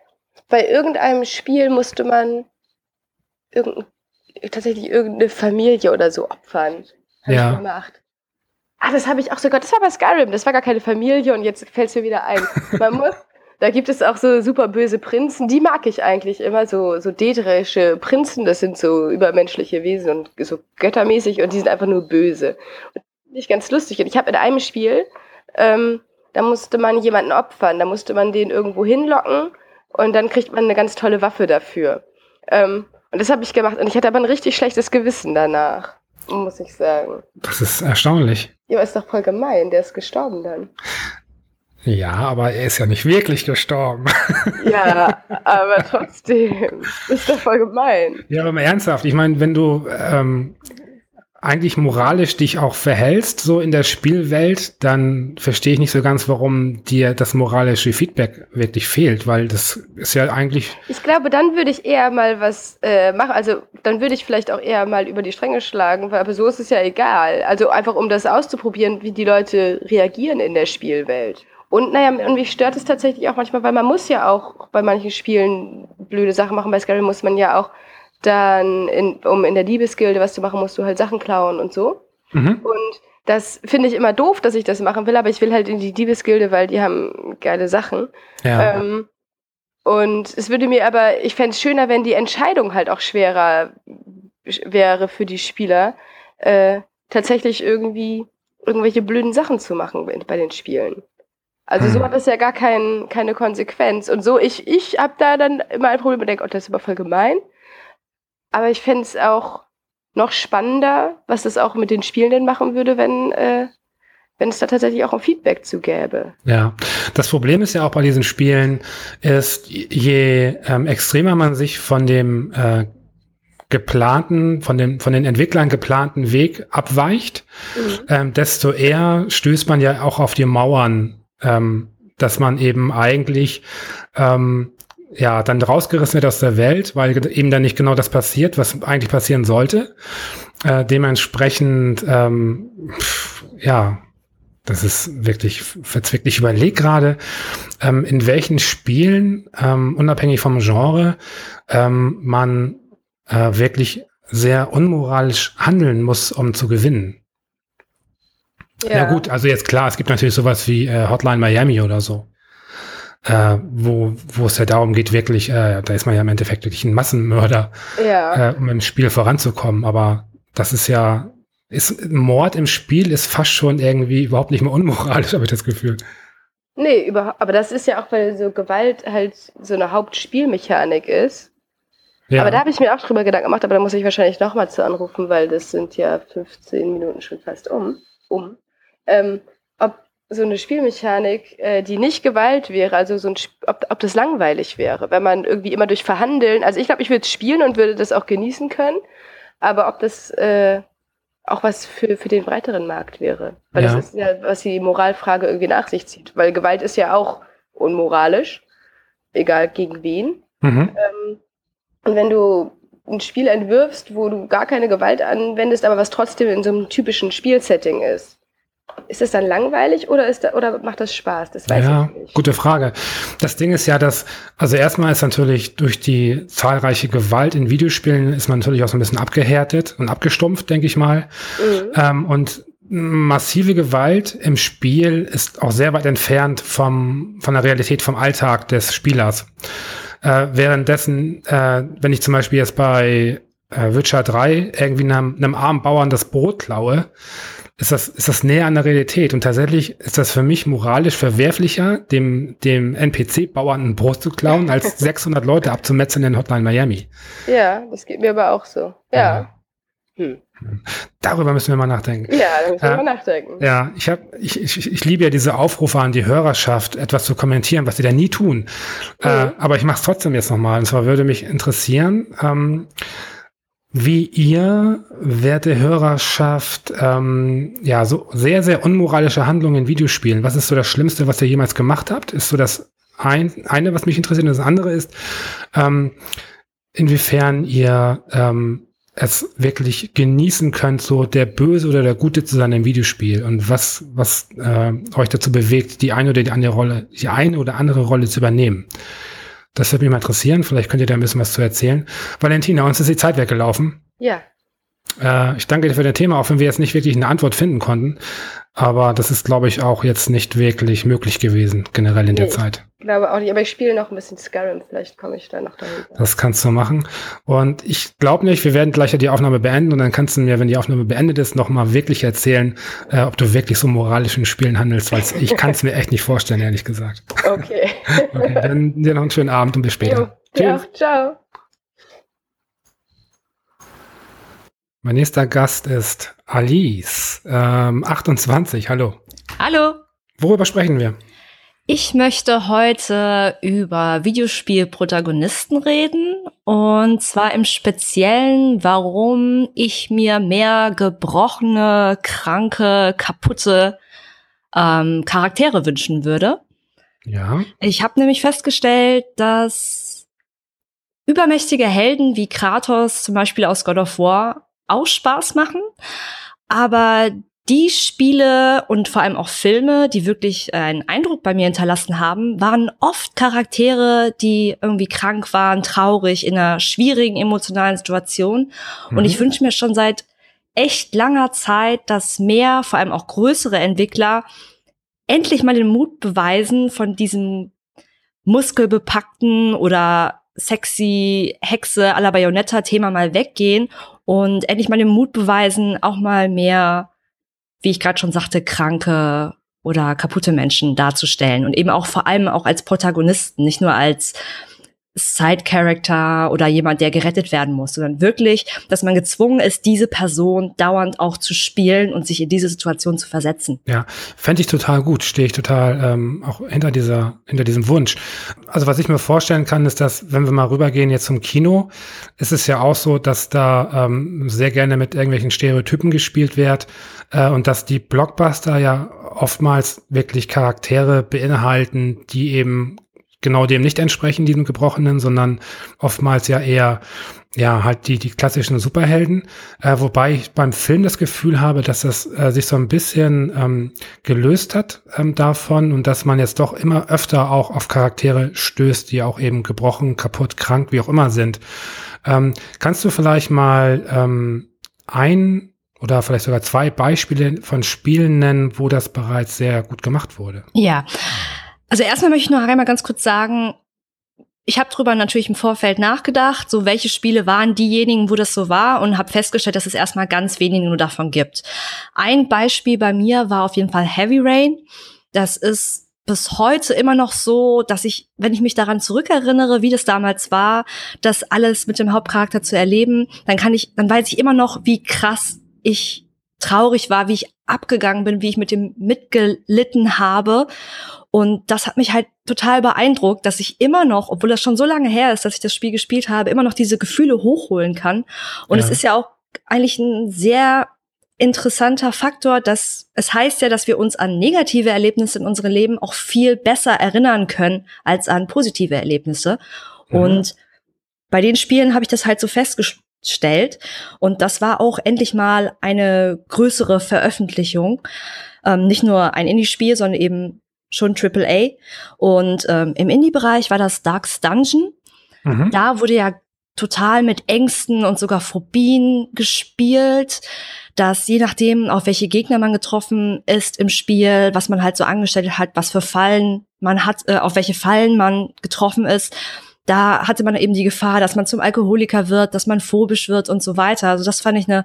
Bei irgendeinem Spiel musste man irgendein, tatsächlich irgendeine Familie oder so opfern. Hab ja. Ich gemacht. Ah, das habe ich auch sogar, das war bei Skyrim, das war gar keine Familie und jetzt fällt es mir wieder ein. Man muss, da gibt es auch so super böse Prinzen, die mag ich eigentlich immer, so, so dädrische Prinzen, das sind so übermenschliche Wesen und so göttermäßig und die sind einfach nur böse. Und das finde ich ganz lustig. Und ich habe in einem Spiel, ähm, da musste man jemanden opfern, da musste man den irgendwo hinlocken und dann kriegt man eine ganz tolle Waffe dafür. Ähm, und das habe ich gemacht und ich hatte aber ein richtig schlechtes Gewissen danach, muss ich sagen. Das ist erstaunlich. Ja, ist doch voll gemein, der ist gestorben dann. Ja, aber er ist ja nicht wirklich gestorben. Ja, aber trotzdem. Ist doch voll gemein. Ja, aber mal ernsthaft. Ich meine, wenn du ähm, eigentlich moralisch dich auch verhältst, so in der Spielwelt, dann verstehe ich nicht so ganz, warum dir das moralische Feedback wirklich fehlt, weil das ist ja eigentlich. Ich glaube, dann würde ich eher mal was äh, machen. Also dann würde ich vielleicht auch eher mal über die Stränge schlagen, weil, aber so ist es ja egal. Also einfach um das auszuprobieren, wie die Leute reagieren in der Spielwelt. Und naja, und mich stört es tatsächlich auch manchmal, weil man muss ja auch bei manchen Spielen blöde Sachen machen. Bei Skyrim muss man ja auch dann, in, um in der Liebesgilde was zu machen, musst du halt Sachen klauen und so. Mhm. Und das finde ich immer doof, dass ich das machen will, aber ich will halt in die Diebesgilde, weil die haben geile Sachen. Ja. Ähm, und es würde mir aber, ich fände es schöner, wenn die Entscheidung halt auch schwerer wäre für die Spieler, äh, tatsächlich irgendwie irgendwelche blöden Sachen zu machen bei den Spielen. Also hm. so hat das ja gar kein, keine Konsequenz. Und so, ich, ich habe da dann immer ein Problem und denke, oh, das ist aber voll gemein. Aber ich fände es auch noch spannender, was das auch mit den Spielenden machen würde, wenn, äh, wenn es da tatsächlich auch ein Feedback zu gäbe. Ja, das Problem ist ja auch bei diesen Spielen, ist, je ähm, extremer man sich von dem äh, geplanten, von, dem, von den Entwicklern geplanten Weg abweicht, mhm. ähm, desto eher stößt man ja auch auf die Mauern, ähm, dass man eben eigentlich ähm, ja, dann rausgerissen wird aus der Welt, weil eben dann nicht genau das passiert, was eigentlich passieren sollte. Äh, dementsprechend, ähm, pff, ja, das ist wirklich verzwickt. Ich überlege gerade, ähm, in welchen Spielen, ähm, unabhängig vom Genre, ähm, man äh, wirklich sehr unmoralisch handeln muss, um zu gewinnen. Ja. ja gut, also jetzt klar, es gibt natürlich sowas wie äh, Hotline Miami oder so äh, wo, wo es ja darum geht, wirklich, äh, da ist man ja im Endeffekt wirklich ein Massenmörder, ja. äh, um im Spiel voranzukommen. Aber das ist ja, ist Mord im Spiel ist fast schon irgendwie überhaupt nicht mehr unmoralisch, habe ich das Gefühl. Nee, überhaupt, aber das ist ja auch, weil so Gewalt halt so eine Hauptspielmechanik ist. Ja. Aber da habe ich mir auch drüber Gedanken gemacht, aber da muss ich wahrscheinlich nochmal zu anrufen, weil das sind ja 15 Minuten schon fast um. um. Ähm, so eine Spielmechanik, äh, die nicht Gewalt wäre, also so ein, ob, ob das langweilig wäre, wenn man irgendwie immer durch Verhandeln, also ich glaube, ich würde spielen und würde das auch genießen können, aber ob das äh, auch was für, für den breiteren Markt wäre. Weil ja. das ist ja, was die Moralfrage irgendwie nach sich zieht. Weil Gewalt ist ja auch unmoralisch, egal gegen wen. Mhm. Ähm, und wenn du ein Spiel entwirfst, wo du gar keine Gewalt anwendest, aber was trotzdem in so einem typischen Spielsetting ist, ist das dann langweilig oder, ist da, oder macht das Spaß? Das weiß ja, ich nicht. Gute Frage. Das Ding ist ja, dass, also erstmal ist natürlich durch die zahlreiche Gewalt in Videospielen ist man natürlich auch so ein bisschen abgehärtet und abgestumpft, denke ich mal. Mhm. Ähm, und massive Gewalt im Spiel ist auch sehr weit entfernt vom, von der Realität vom Alltag des Spielers. Äh, währenddessen, äh, wenn ich zum Beispiel jetzt bei äh, Witcher 3 irgendwie einem, einem armen Bauern das Brot klaue, ist das, ist das näher an der Realität. Und tatsächlich ist das für mich moralisch verwerflicher, dem, dem NPC-Bauern ein Brust zu klauen, als 600 Leute abzumetzen in Hotline Miami. Ja, das geht mir aber auch so. Ja. Hm. Darüber müssen wir mal nachdenken. Ja, da müssen wir äh, mal nachdenken. Ja, ich, hab, ich, ich, ich liebe ja diese Aufrufe an die Hörerschaft, etwas zu kommentieren, was sie da nie tun. Äh, mhm. Äh, aber ich mache es trotzdem jetzt nochmal. Und zwar würde mich interessieren, ähm, wie ihr, werte Hörerschaft, ähm, ja, so sehr, sehr unmoralische Handlungen in Videospielen. Was ist so das Schlimmste, was ihr jemals gemacht habt? Ist so das ein, eine, was mich interessiert, und das andere ist, ähm, inwiefern ihr ähm, es wirklich genießen könnt, so der Böse oder der Gute zu sein im Videospiel und was, was äh, euch dazu bewegt, die eine oder die andere Rolle, die eine oder andere Rolle zu übernehmen. Das würde mich mal interessieren. Vielleicht könnt ihr da ein bisschen was zu erzählen. Valentina, uns ist die Zeit weggelaufen. Ja. Äh, ich danke dir für das Thema, auch wenn wir jetzt nicht wirklich eine Antwort finden konnten. Aber das ist, glaube ich, auch jetzt nicht wirklich möglich gewesen, generell in nee, der Zeit. Ich glaube auch nicht, aber ich spiele noch ein bisschen Skyrim, vielleicht komme ich da noch dahin. Das kannst du machen. Und ich glaube nicht, wir werden gleich die Aufnahme beenden und dann kannst du mir, wenn die Aufnahme beendet ist, nochmal wirklich erzählen, äh, ob du wirklich so moralischen Spielen handelst, weil ich kann es mir echt nicht vorstellen, ehrlich gesagt. Okay. okay. Dann dir noch einen schönen Abend und bis später. Jo, ja, ciao. Mein nächster Gast ist Alice, ähm, 28. Hallo. Hallo. Worüber sprechen wir? Ich möchte heute über Videospielprotagonisten reden und zwar im Speziellen, warum ich mir mehr gebrochene, kranke, kaputte ähm, Charaktere wünschen würde. Ja. Ich habe nämlich festgestellt, dass übermächtige Helden wie Kratos zum Beispiel aus God of War auch Spaß machen, aber die Spiele und vor allem auch Filme, die wirklich äh, einen Eindruck bei mir hinterlassen haben, waren oft Charaktere, die irgendwie krank waren, traurig, in einer schwierigen emotionalen Situation. Mhm. Und ich wünsche mir schon seit echt langer Zeit, dass mehr, vor allem auch größere Entwickler, endlich mal den Mut beweisen, von diesem muskelbepackten oder sexy Hexe à la Bayonetta-Thema mal weggehen und endlich mal den Mut beweisen, auch mal mehr wie ich gerade schon sagte, kranke oder kaputte Menschen darzustellen und eben auch vor allem auch als Protagonisten, nicht nur als Side-Character oder jemand, der gerettet werden muss, sondern wirklich, dass man gezwungen ist, diese Person dauernd auch zu spielen und sich in diese Situation zu versetzen. Ja, fände ich total gut, stehe ich total ähm, auch hinter dieser, hinter diesem Wunsch. Also was ich mir vorstellen kann, ist, dass, wenn wir mal rübergehen jetzt zum Kino, ist es ja auch so, dass da ähm, sehr gerne mit irgendwelchen Stereotypen gespielt wird äh, und dass die Blockbuster ja oftmals wirklich Charaktere beinhalten, die eben genau dem nicht entsprechen, diesem Gebrochenen, sondern oftmals ja eher ja, halt die, die klassischen Superhelden. Äh, wobei ich beim Film das Gefühl habe, dass das äh, sich so ein bisschen ähm, gelöst hat ähm, davon und dass man jetzt doch immer öfter auch auf Charaktere stößt, die auch eben gebrochen, kaputt, krank, wie auch immer sind. Ähm, kannst du vielleicht mal ähm, ein oder vielleicht sogar zwei Beispiele von Spielen nennen, wo das bereits sehr gut gemacht wurde? Ja. Also erstmal möchte ich noch einmal ganz kurz sagen, ich habe drüber natürlich im Vorfeld nachgedacht, so welche Spiele waren diejenigen, wo das so war und habe festgestellt, dass es erstmal ganz wenige nur davon gibt. Ein Beispiel bei mir war auf jeden Fall Heavy Rain. Das ist bis heute immer noch so, dass ich, wenn ich mich daran zurückerinnere, wie das damals war, das alles mit dem Hauptcharakter zu erleben, dann kann ich, dann weiß ich immer noch, wie krass ich traurig war, wie ich abgegangen bin, wie ich mit dem mitgelitten habe. Und das hat mich halt total beeindruckt, dass ich immer noch, obwohl das schon so lange her ist, dass ich das Spiel gespielt habe, immer noch diese Gefühle hochholen kann. Und ja. es ist ja auch eigentlich ein sehr interessanter Faktor, dass es heißt ja, dass wir uns an negative Erlebnisse in unserem Leben auch viel besser erinnern können als an positive Erlebnisse. Mhm. Und bei den Spielen habe ich das halt so festgestellt. Und das war auch endlich mal eine größere Veröffentlichung. Ähm, nicht nur ein Indie-Spiel, sondern eben schon AAA. Und ähm, im Indie-Bereich war das Dark's Dungeon. Mhm. Da wurde ja total mit Ängsten und sogar Phobien gespielt, dass je nachdem, auf welche Gegner man getroffen ist im Spiel, was man halt so angestellt hat, was für Fallen man hat, äh, auf welche Fallen man getroffen ist, da hatte man eben die Gefahr, dass man zum Alkoholiker wird, dass man phobisch wird und so weiter. Also das fand ich eine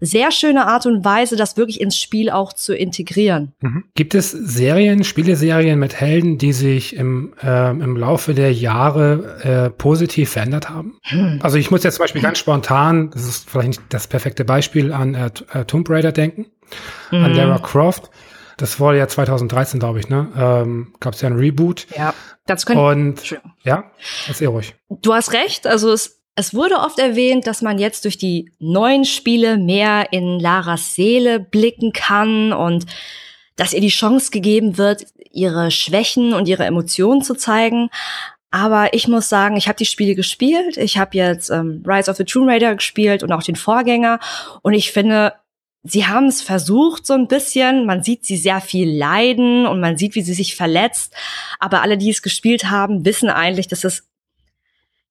sehr schöne Art und Weise, das wirklich ins Spiel auch zu integrieren. Mhm. Gibt es Serien, Spieleserien mit Helden, die sich im, äh, im Laufe der Jahre äh, positiv verändert haben? Hm. Also ich muss jetzt zum Beispiel ganz spontan, das ist vielleicht nicht das perfekte Beispiel, an äh, äh Tomb Raider denken, hm. an Lara Croft. Das wurde ja 2013, glaube ich, ne? Ähm, Gab es ja ein Reboot. Ja. Dazu können Und ja, erzähl ruhig. Du hast recht. Also es, es wurde oft erwähnt, dass man jetzt durch die neuen Spiele mehr in Laras Seele blicken kann und dass ihr die Chance gegeben wird, ihre Schwächen und ihre Emotionen zu zeigen. Aber ich muss sagen, ich habe die Spiele gespielt. Ich habe jetzt ähm, Rise of the Tomb Raider gespielt und auch den Vorgänger. Und ich finde, sie haben es versucht so ein bisschen. Man sieht sie sehr viel leiden und man sieht, wie sie sich verletzt. Aber alle, die es gespielt haben, wissen eigentlich, dass es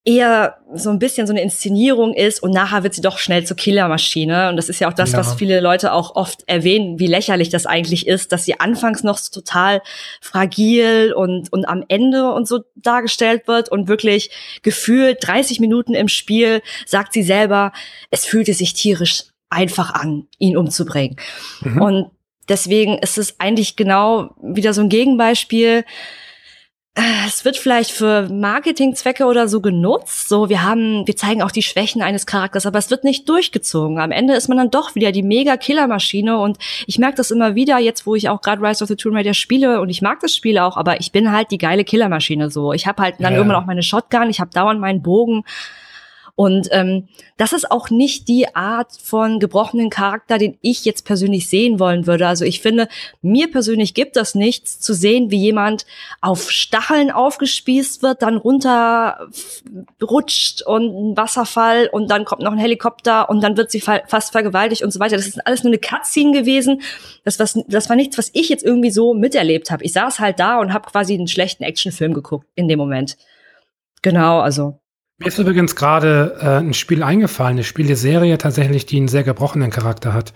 eher so ein bisschen so eine Inszenierung ist und nachher wird sie doch schnell zur Killermaschine. Und das ist ja auch das, ja. was viele Leute auch oft erwähnen, wie lächerlich das eigentlich ist, dass sie anfangs noch total fragil und, und am Ende und so dargestellt wird und wirklich gefühlt 30 Minuten im Spiel sagt sie selber, es fühlte sich tierisch einfach an, ihn umzubringen. Mhm. Und deswegen ist es eigentlich genau wieder so ein Gegenbeispiel. es wird vielleicht für Marketingzwecke oder so genutzt. So, wir haben, wir zeigen auch die Schwächen eines Charakters, aber es wird nicht durchgezogen. Am Ende ist man dann doch wieder die mega Killermaschine und ich merke das immer wieder, jetzt wo ich auch gerade Rise of the Tomb Raider spiele und ich mag das Spiel auch, aber ich bin halt die geile Killermaschine so. Ich habe halt dann ja. irgendwann auch meine Shotgun, ich habe dauernd meinen Bogen und ähm, das ist auch nicht die Art von gebrochenen Charakter, den ich jetzt persönlich sehen wollen würde. Also ich finde, mir persönlich gibt das nichts zu sehen, wie jemand auf Stacheln aufgespießt wird, dann runterrutscht und ein Wasserfall und dann kommt noch ein Helikopter und dann wird sie fast vergewaltigt und so weiter. Das ist alles nur eine Cutscene gewesen. Das, was, das war nichts, was ich jetzt irgendwie so miterlebt habe. Ich saß halt da und habe quasi einen schlechten Actionfilm geguckt in dem Moment. Genau, also mir ist übrigens gerade äh, ein Spiel eingefallen, eine Spieleserie tatsächlich, die einen sehr gebrochenen Charakter hat.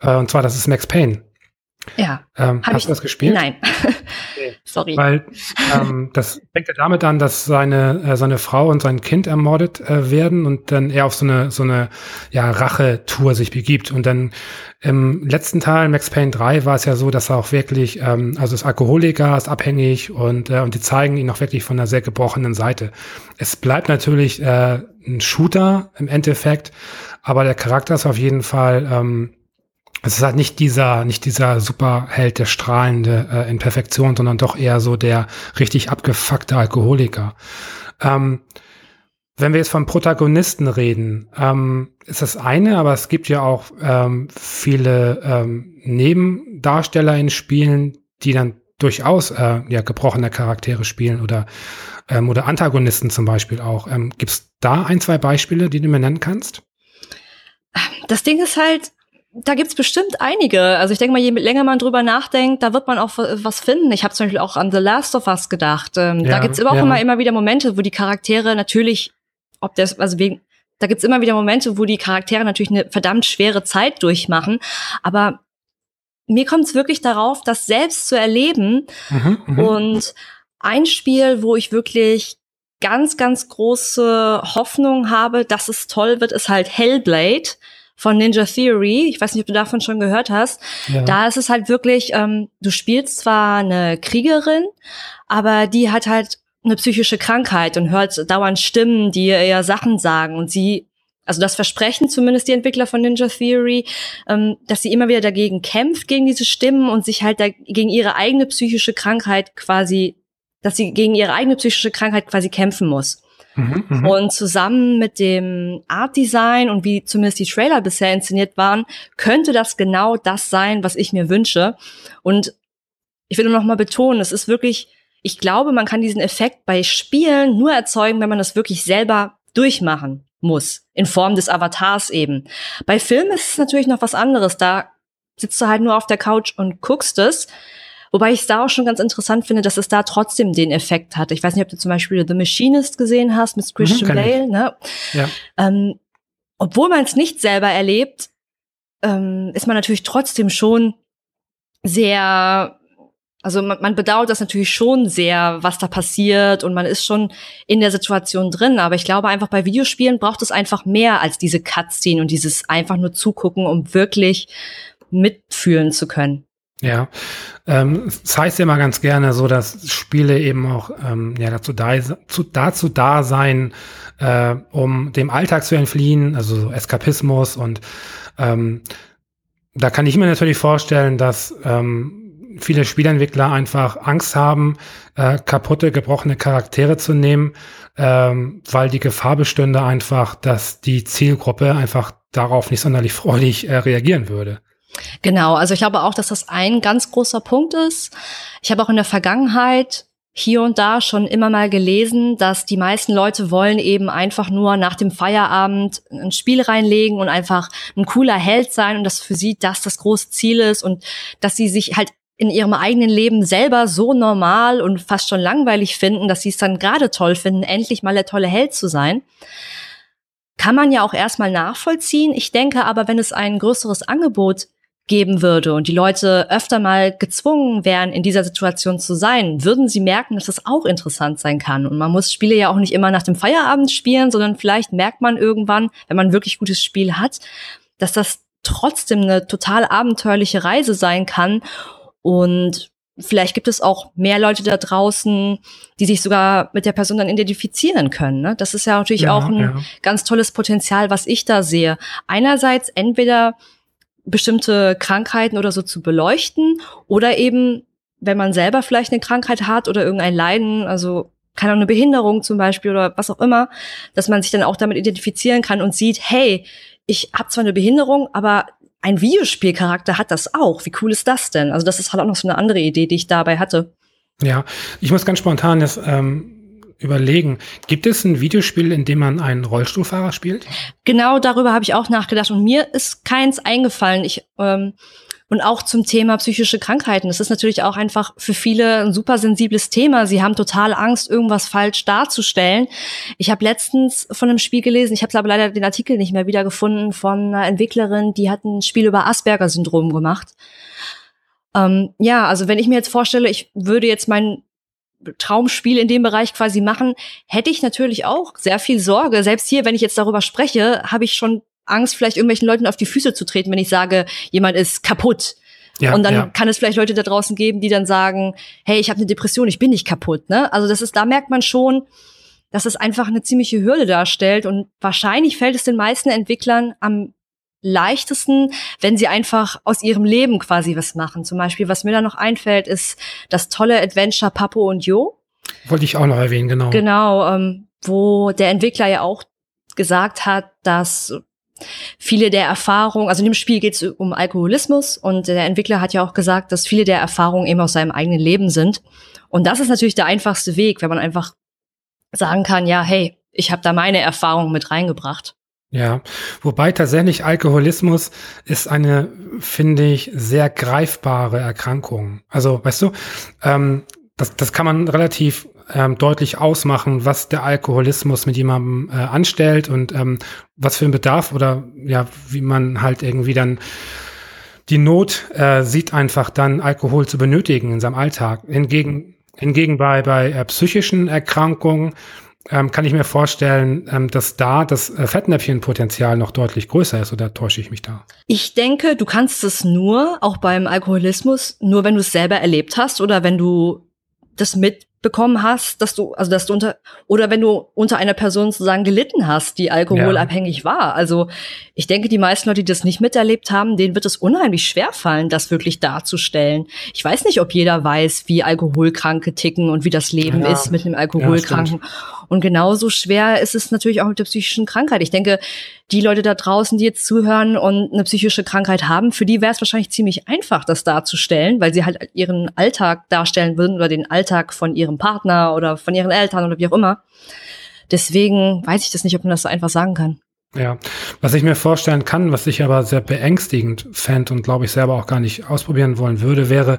Äh, und zwar, das ist Max Payne. Ja. Ähm, hast ich, du das gespielt? Nein. Sorry. Weil ähm, das fängt ja damit an, dass seine, äh, seine Frau und sein Kind ermordet äh, werden und dann er auf so eine, so eine ja, Rache-Tour sich begibt. Und dann im letzten Teil, Max Payne 3, war es ja so, dass er auch wirklich, ähm, also ist Alkoholiker, ist abhängig und, äh, und die zeigen ihn auch wirklich von einer sehr gebrochenen Seite. Es bleibt natürlich äh, ein Shooter im Endeffekt, aber der Charakter ist auf jeden Fall ähm, es ist halt nicht dieser, nicht dieser Superheld, der strahlende äh, in Perfektion, sondern doch eher so der richtig abgefuckte Alkoholiker. Ähm, wenn wir jetzt von Protagonisten reden, ähm, ist das eine, aber es gibt ja auch ähm, viele ähm, Nebendarsteller in Spielen, die dann durchaus äh, ja gebrochene Charaktere spielen oder ähm, oder Antagonisten zum Beispiel auch. Ähm, Gibt es da ein, zwei Beispiele, die du mir nennen kannst? Das Ding ist halt, da gibt's bestimmt einige. Also ich denke mal, je länger man drüber nachdenkt, da wird man auch was finden. Ich habe zum Beispiel auch an The Last of Us gedacht. Ähm, ja, da gibt's immer auch immer, immer wieder Momente, wo die Charaktere natürlich, ob das, also wegen, da gibt's immer wieder Momente, wo die Charaktere natürlich eine verdammt schwere Zeit durchmachen. Aber mir kommt es wirklich darauf, das selbst zu erleben. Mhm, mh. Und ein Spiel, wo ich wirklich ganz, ganz große Hoffnung habe, dass es toll wird, ist halt Hellblade von Ninja Theory. Ich weiß nicht, ob du davon schon gehört hast. Ja. Da ist es halt wirklich, ähm, du spielst zwar eine Kriegerin, aber die hat halt eine psychische Krankheit und hört dauernd Stimmen, die ihr Sachen sagen und sie also das versprechen zumindest die Entwickler von Ninja Theory, ähm, dass sie immer wieder dagegen kämpft, gegen diese Stimmen und sich halt da, gegen ihre eigene psychische Krankheit quasi, dass sie gegen ihre eigene psychische Krankheit quasi kämpfen muss. Mhm, mhm, und zusammen mit dem Art Design und wie zumindest die Trailer bisher inszeniert waren, könnte das genau das sein, was ich mir wünsche. Und ich will noch mal betonen, es ist wirklich, ich glaube, man kann diesen Effekt bei Spielen nur erzeugen, wenn man das wirklich selber durchmachen muss, in Form des Avatars eben. Bei Filmen ist es natürlich noch was anderes, da sitzt du halt nur auf der Couch und guckst es. Wobei ich es da auch schon ganz interessant finde, dass es da trotzdem den Effekt hat. Ich weiß nicht, ob du zum Beispiel The Machinist gesehen hast mit Christian mhm, Bale. Ne? Ja. Ähm, obwohl man es nicht selber erlebt, ähm, ist man natürlich trotzdem schon sehr also man, man bedauert das natürlich schon sehr, was da passiert und man ist schon in der Situation drin. Aber ich glaube einfach bei Videospielen braucht es einfach mehr als diese Cutscene und dieses einfach nur zugucken, um wirklich mitfühlen zu können. Ja, ähm, das heißt ja immer ganz gerne so, dass Spiele eben auch ähm, ja, dazu, da, zu, dazu da sein, äh, um dem Alltag zu entfliehen, also so Eskapismus und ähm, da kann ich mir natürlich vorstellen, dass ähm, viele Spielentwickler einfach Angst haben, äh, kaputte, gebrochene Charaktere zu nehmen, ähm, weil die Gefahr bestünde einfach, dass die Zielgruppe einfach darauf nicht sonderlich freudig äh, reagieren würde. Genau, also ich glaube auch, dass das ein ganz großer Punkt ist. Ich habe auch in der Vergangenheit hier und da schon immer mal gelesen, dass die meisten Leute wollen eben einfach nur nach dem Feierabend ein Spiel reinlegen und einfach ein cooler Held sein und dass für sie das das große Ziel ist und dass sie sich halt in ihrem eigenen Leben selber so normal und fast schon langweilig finden, dass sie es dann gerade toll finden, endlich mal der tolle Held zu sein. Kann man ja auch erstmal nachvollziehen. Ich denke aber, wenn es ein größeres Angebot geben würde und die Leute öfter mal gezwungen wären, in dieser Situation zu sein, würden sie merken, dass das auch interessant sein kann. Und man muss Spiele ja auch nicht immer nach dem Feierabend spielen, sondern vielleicht merkt man irgendwann, wenn man wirklich gutes Spiel hat, dass das trotzdem eine total abenteuerliche Reise sein kann. Und vielleicht gibt es auch mehr Leute da draußen, die sich sogar mit der Person dann identifizieren können. Ne? Das ist ja natürlich ja, auch ein ja. ganz tolles Potenzial, was ich da sehe. Einerseits entweder bestimmte Krankheiten oder so zu beleuchten oder eben, wenn man selber vielleicht eine Krankheit hat oder irgendein Leiden, also keine Ahnung, eine Behinderung zum Beispiel oder was auch immer, dass man sich dann auch damit identifizieren kann und sieht, hey, ich habe zwar eine Behinderung, aber ein Videospielcharakter hat das auch. Wie cool ist das denn? Also das ist halt auch noch so eine andere Idee, die ich dabei hatte. Ja, ich muss ganz spontan das ähm, überlegen. Gibt es ein Videospiel, in dem man einen Rollstuhlfahrer spielt? Genau darüber habe ich auch nachgedacht und mir ist keins eingefallen. Ich ähm, und auch zum Thema psychische Krankheiten. Das ist natürlich auch einfach für viele ein super sensibles Thema. Sie haben total Angst, irgendwas falsch darzustellen. Ich habe letztens von einem Spiel gelesen, ich habe aber leider den Artikel nicht mehr wiedergefunden, von einer Entwicklerin, die hat ein Spiel über Asperger-Syndrom gemacht. Ähm, ja, also wenn ich mir jetzt vorstelle, ich würde jetzt mein Traumspiel in dem Bereich quasi machen, hätte ich natürlich auch sehr viel Sorge. Selbst hier, wenn ich jetzt darüber spreche, habe ich schon Angst, vielleicht irgendwelchen Leuten auf die Füße zu treten, wenn ich sage, jemand ist kaputt. Ja, und dann ja. kann es vielleicht Leute da draußen geben, die dann sagen, hey, ich habe eine Depression, ich bin nicht kaputt. Ne? Also das ist, da merkt man schon, dass es einfach eine ziemliche Hürde darstellt. Und wahrscheinlich fällt es den meisten Entwicklern am leichtesten, wenn sie einfach aus ihrem Leben quasi was machen. Zum Beispiel, was mir da noch einfällt, ist das tolle Adventure Papo und Jo. Wollte ich auch noch erwähnen, genau. Genau, ähm, wo der Entwickler ja auch gesagt hat, dass viele der Erfahrungen, also in dem Spiel geht es um Alkoholismus und der Entwickler hat ja auch gesagt, dass viele der Erfahrungen eben aus seinem eigenen Leben sind. Und das ist natürlich der einfachste Weg, wenn man einfach sagen kann, ja, hey, ich habe da meine Erfahrungen mit reingebracht. Ja, wobei tatsächlich Alkoholismus ist eine, finde ich, sehr greifbare Erkrankung. Also, weißt du, ähm, das, das kann man relativ ähm, deutlich ausmachen, was der Alkoholismus mit jemandem äh, anstellt und ähm, was für ein Bedarf oder ja, wie man halt irgendwie dann die Not äh, sieht einfach dann Alkohol zu benötigen in seinem Alltag. Hingegen, hingegen bei, bei äh, psychischen Erkrankungen ähm, kann ich mir vorstellen, ähm, dass da das äh, Fettnäpfchenpotenzial noch deutlich größer ist oder täusche ich mich da? Ich denke, du kannst es nur, auch beim Alkoholismus, nur wenn du es selber erlebt hast oder wenn du das mit bekommen hast, dass du, also dass du unter, oder wenn du unter einer Person sozusagen gelitten hast, die alkoholabhängig ja. war. Also ich denke, die meisten Leute, die das nicht miterlebt haben, denen wird es unheimlich schwer fallen, das wirklich darzustellen. Ich weiß nicht, ob jeder weiß, wie Alkoholkranke ticken und wie das Leben ja. ist mit einem Alkoholkranken. Ja, und genauso schwer ist es natürlich auch mit der psychischen Krankheit. Ich denke, die Leute da draußen, die jetzt zuhören und eine psychische Krankheit haben, für die wäre es wahrscheinlich ziemlich einfach, das darzustellen, weil sie halt ihren Alltag darstellen würden oder den Alltag von ihrem Partner oder von ihren Eltern oder wie auch immer. Deswegen weiß ich das nicht, ob man das so einfach sagen kann. Ja, was ich mir vorstellen kann, was ich aber sehr beängstigend fände und glaube ich selber auch gar nicht ausprobieren wollen würde, wäre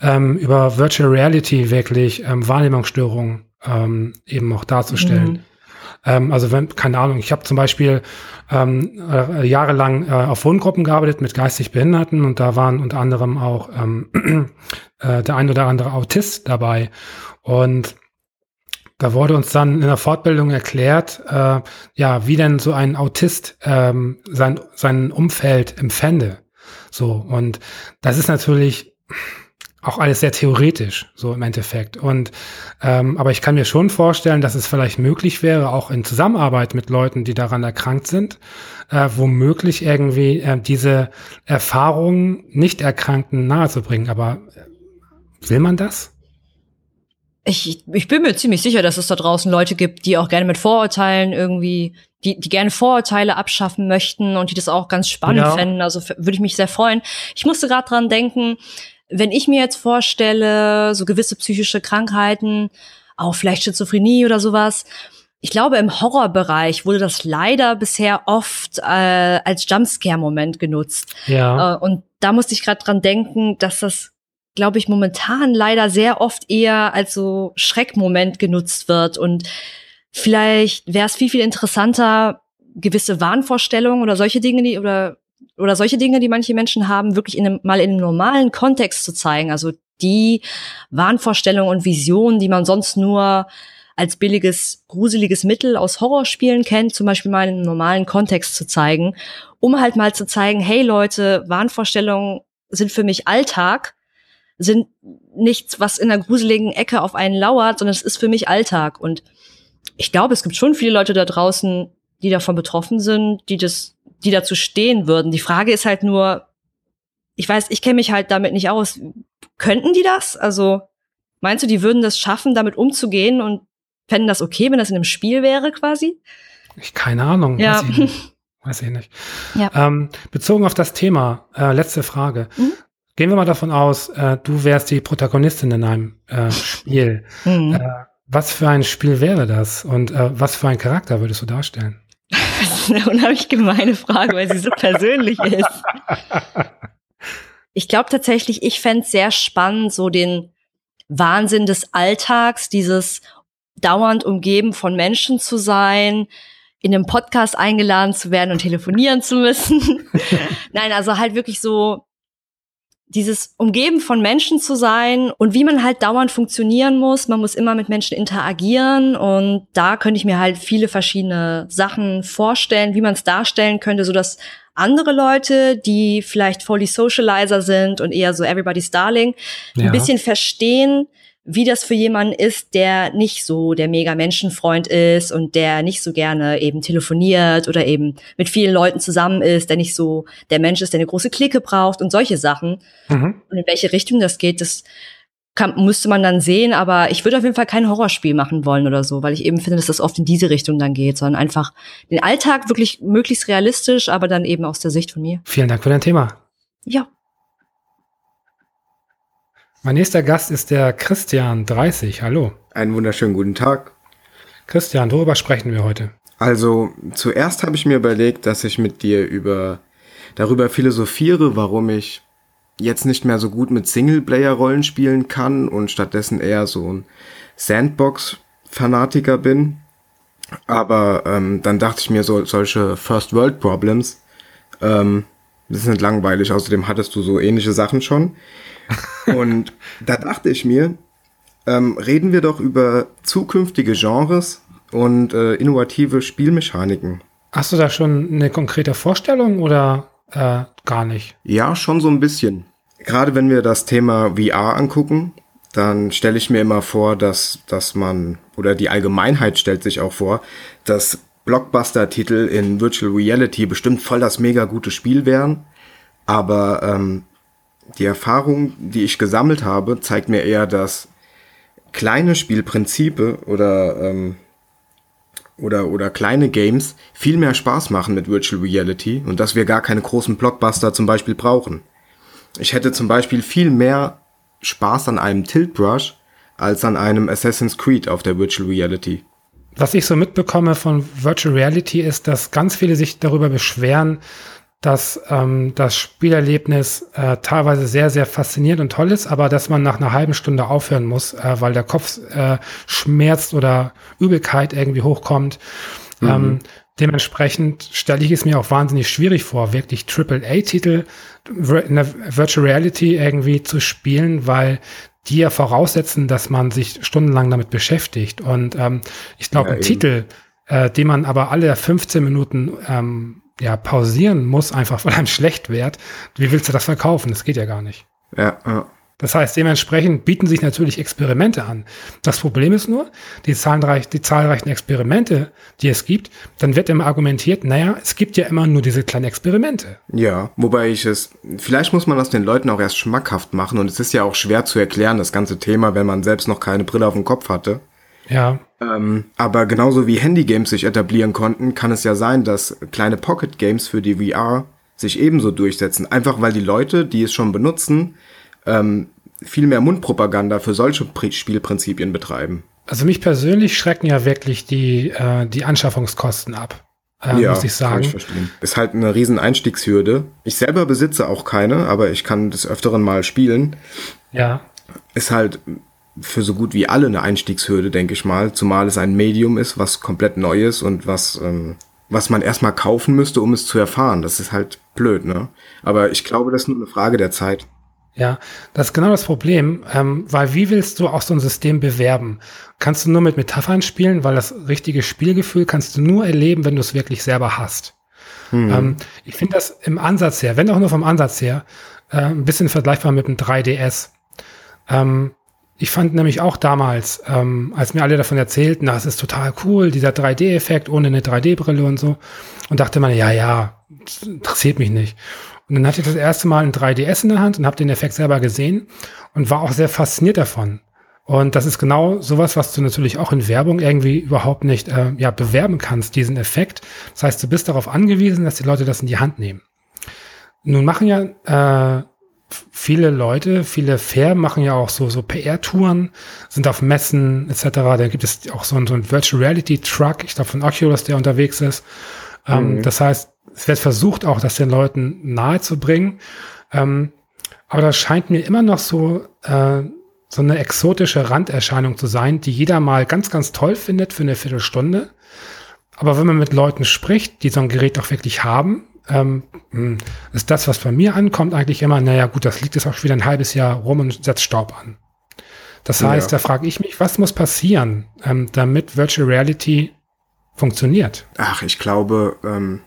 ähm, über Virtual Reality wirklich ähm, Wahrnehmungsstörungen ähm, eben auch darzustellen. Mhm. Ähm, also wenn, keine Ahnung, ich habe zum Beispiel ähm, äh, jahrelang äh, auf Wohngruppen gearbeitet mit geistig Behinderten und da waren unter anderem auch ähm, äh, der ein oder andere Autist dabei. Und da wurde uns dann in der Fortbildung erklärt, äh, ja, wie denn so ein Autist ähm, sein, sein Umfeld empfände. So, und das ist natürlich auch alles sehr theoretisch, so im Endeffekt. Und ähm, aber ich kann mir schon vorstellen, dass es vielleicht möglich wäre, auch in Zusammenarbeit mit Leuten, die daran erkrankt sind, äh, womöglich irgendwie äh, diese Erfahrungen nicht Erkrankten nahezubringen. Aber äh, will man das? Ich, ich bin mir ziemlich sicher, dass es da draußen Leute gibt, die auch gerne mit Vorurteilen irgendwie, die, die gerne Vorurteile abschaffen möchten und die das auch ganz spannend ja. fänden. Also würde ich mich sehr freuen. Ich musste gerade dran denken, wenn ich mir jetzt vorstelle, so gewisse psychische Krankheiten, auch vielleicht Schizophrenie oder sowas, ich glaube, im Horrorbereich wurde das leider bisher oft äh, als Jumpscare-Moment genutzt. Ja. Äh, und da musste ich gerade dran denken, dass das, glaube ich, momentan leider sehr oft eher als so Schreckmoment genutzt wird. Und vielleicht wäre es viel, viel interessanter, gewisse Wahnvorstellungen oder solche Dinge, die oder oder solche Dinge, die manche Menschen haben, wirklich in einem, mal in einem normalen Kontext zu zeigen. Also die Wahnvorstellungen und Visionen, die man sonst nur als billiges, gruseliges Mittel aus Horrorspielen kennt, zum Beispiel mal in einem normalen Kontext zu zeigen, um halt mal zu zeigen, hey Leute, Wahnvorstellungen sind für mich Alltag. sind nichts, was in einer gruseligen Ecke auf einen lauert, sondern es ist für mich Alltag. Und ich glaube, es gibt schon viele Leute da draußen, die davon betroffen sind, die das, die dazu stehen würden. Die Frage ist halt nur, ich weiß, ich kenne mich halt damit nicht aus. Könnten die das? Also meinst du, die würden das schaffen, damit umzugehen und fänden das okay, wenn das in einem Spiel wäre quasi? Ich keine Ahnung. Ja. Weiß ich nicht. Weiß ich nicht. Ja. Ähm, bezogen auf das Thema, äh, letzte Frage. Mhm. Gehen wir mal davon aus, äh, du wärst die Protagonistin in einem äh, Spiel. Hm. Äh, was für ein Spiel wäre das und äh, was für einen Charakter würdest du darstellen? Das ist eine unheimlich gemeine Frage, weil sie so persönlich ist. Ich glaube tatsächlich, ich fänd's sehr spannend, so den Wahnsinn des Alltags, dieses dauernd umgeben von Menschen zu sein, in einem Podcast eingeladen zu werden und telefonieren zu müssen. Nein, also halt wirklich so dieses Umgeben von Menschen zu sein und wie man halt dauernd funktionieren muss. Man muss immer mit Menschen interagieren und da könnte ich mir halt viele verschiedene Sachen vorstellen, wie man es darstellen könnte, so dass andere Leute, die vielleicht voll die Socializer sind und eher so everybody's darling, Ja. ein bisschen verstehen, wie das für jemanden ist, der nicht so der mega Menschenfreund ist und der nicht so gerne eben telefoniert oder eben mit vielen Leuten zusammen ist, der nicht so der Mensch ist, der eine große Clique braucht und solche Sachen. Mhm. Und in welche Richtung das geht, das kann, müsste man dann sehen, aber ich würde auf jeden Fall kein Horrorspiel machen wollen oder so, weil ich eben finde, dass das oft in diese Richtung dann geht, sondern einfach den Alltag wirklich möglichst realistisch, aber dann eben aus der Sicht von mir. Vielen Dank für dein Thema. Ja. Mein nächster Gast ist der Christian 30. Hallo. Einen wunderschönen guten Tag. Christian, worüber sprechen wir heute? Also zuerst habe ich mir überlegt, dass ich mit dir über darüber philosophiere, warum ich jetzt nicht mehr so gut mit Singleplayer-Rollen spielen kann und stattdessen eher so ein Sandbox-Fanatiker bin. Aber ähm, dann dachte ich mir, so, solche First-World-Problems ähm, das sind langweilig. Außerdem hattest du so ähnliche Sachen schon. Und da dachte ich mir, ähm, reden wir doch über zukünftige Genres und äh, innovative Spielmechaniken. Hast du da schon eine konkrete Vorstellung oder äh, gar nicht? Ja, schon so ein bisschen. Gerade wenn wir das Thema VR angucken, dann stelle ich mir immer vor, dass, dass man, oder die Allgemeinheit stellt sich auch vor, dass Blockbuster-Titel in Virtual Reality bestimmt voll das mega gute Spiel wären. Aber ähm, die Erfahrung, die ich gesammelt habe, zeigt mir eher, dass kleine Spielprinzipe oder, ähm, oder, oder kleine Games viel mehr Spaß machen mit Virtual Reality und dass wir gar keine großen Blockbuster zum Beispiel brauchen. Ich hätte zum Beispiel viel mehr Spaß an einem Tilt Brush als an einem Assassin's Creed auf der Virtual Reality. Was ich so mitbekomme von Virtual Reality ist, dass ganz viele sich darüber beschweren, dass ähm, das Spielerlebnis äh, teilweise sehr, sehr faszinierend und toll ist, aber dass man nach einer halben Stunde aufhören muss, äh, weil der Kopf äh, schmerzt oder Übelkeit irgendwie hochkommt. Ähm, dementsprechend stelle ich es mir auch wahnsinnig schwierig vor, wirklich AAA-Titel in der Virtual Reality irgendwie zu spielen, weil die ja voraussetzen, dass man sich stundenlang damit beschäftigt. Und ähm, ich glaube, Ja, ein eben. Titel, äh, den man aber alle 15 Minuten ähm, ja, pausieren muss, einfach weil einem schlecht wird, wie willst du das verkaufen? Das geht ja gar nicht. Ja, ja. Das heißt, dementsprechend bieten sich natürlich Experimente an. Das Problem ist nur, die, zahlreich, die zahlreichen Experimente, die es gibt, dann wird immer argumentiert, naja, es gibt ja immer nur diese kleinen Experimente. Ja, wobei ich es, vielleicht muss man das den Leuten auch erst schmackhaft machen und es ist ja auch schwer zu erklären, das ganze Thema, wenn man selbst noch keine Brille auf dem Kopf hatte. Ja, Ähm, aber genauso wie Handygames sich etablieren konnten, kann es ja sein, dass kleine Pocket Games für die VR sich ebenso durchsetzen. Einfach weil die Leute, die es schon benutzen, ähm, viel mehr Mundpropaganda für solche Pri Spielprinzipien betreiben. also mich persönlich schrecken ja wirklich die, äh, die Anschaffungskosten ab, äh, muss ich kann sagen. ich verstehen. Ist halt eine riesen Einstiegshürde. Ich selber besitze auch keine, aber ich kann des Öfteren mal spielen. ja, ist halt für so gut wie alle eine Einstiegshürde, denke ich mal. Zumal es ein Medium ist, was komplett neu ist und was, ähm, was man erstmal kaufen müsste, um es zu erfahren. Das ist halt blöd, ne? Aber ich glaube, das ist nur eine Frage der Zeit. Ja, das ist genau das Problem, ähm, weil wie willst du auch so ein System bewerben? Kannst du nur mit Metaphern spielen, weil das richtige Spielgefühl kannst du nur erleben, wenn du es wirklich selber hast. Ähm, ich finde das im Ansatz her, wenn auch nur vom Ansatz her, äh, ein bisschen vergleichbar mit dem 3DS. Ähm, ich fand nämlich auch damals, ähm, als mir alle davon erzählten, das ist total cool, dieser 3D-Effekt ohne eine 3D-Brille und so. Und dachte man, ja, ja, interessiert mich nicht. Und dann hatte ich das erste Mal ein 3DS in der Hand und habe den Effekt selber gesehen und war auch sehr fasziniert davon. Und das ist genau sowas, was du natürlich auch in Werbung irgendwie überhaupt nicht äh, ja, bewerben kannst, diesen Effekt. Das heißt, du bist darauf angewiesen, dass die Leute das in die Hand nehmen. Nun machen ja äh, viele Leute, viele Firmen machen ja auch so, so PR-Touren, sind auf Messen etc. Da gibt es auch so, so einen Virtual Reality Truck, ich glaube von Oculus, der unterwegs ist. Ähm, mhm. Das heißt, es wird versucht auch, das den Leuten nahe zu bringen. Ähm, aber das scheint mir immer noch so, äh, so eine exotische Randerscheinung zu sein, die jeder mal ganz, ganz toll findet für eine Viertelstunde. Aber wenn man mit Leuten spricht, die so ein Gerät auch wirklich haben, ähm, hm, ist das, was bei mir ankommt, eigentlich immer, naja gut, das liegt jetzt auch schon wieder ein halbes Jahr rum und setzt Staub an. Das heißt, ja. da frage ich mich, was muss passieren, ähm, damit Virtual Reality funktioniert? Ach, ich glaube, ähm,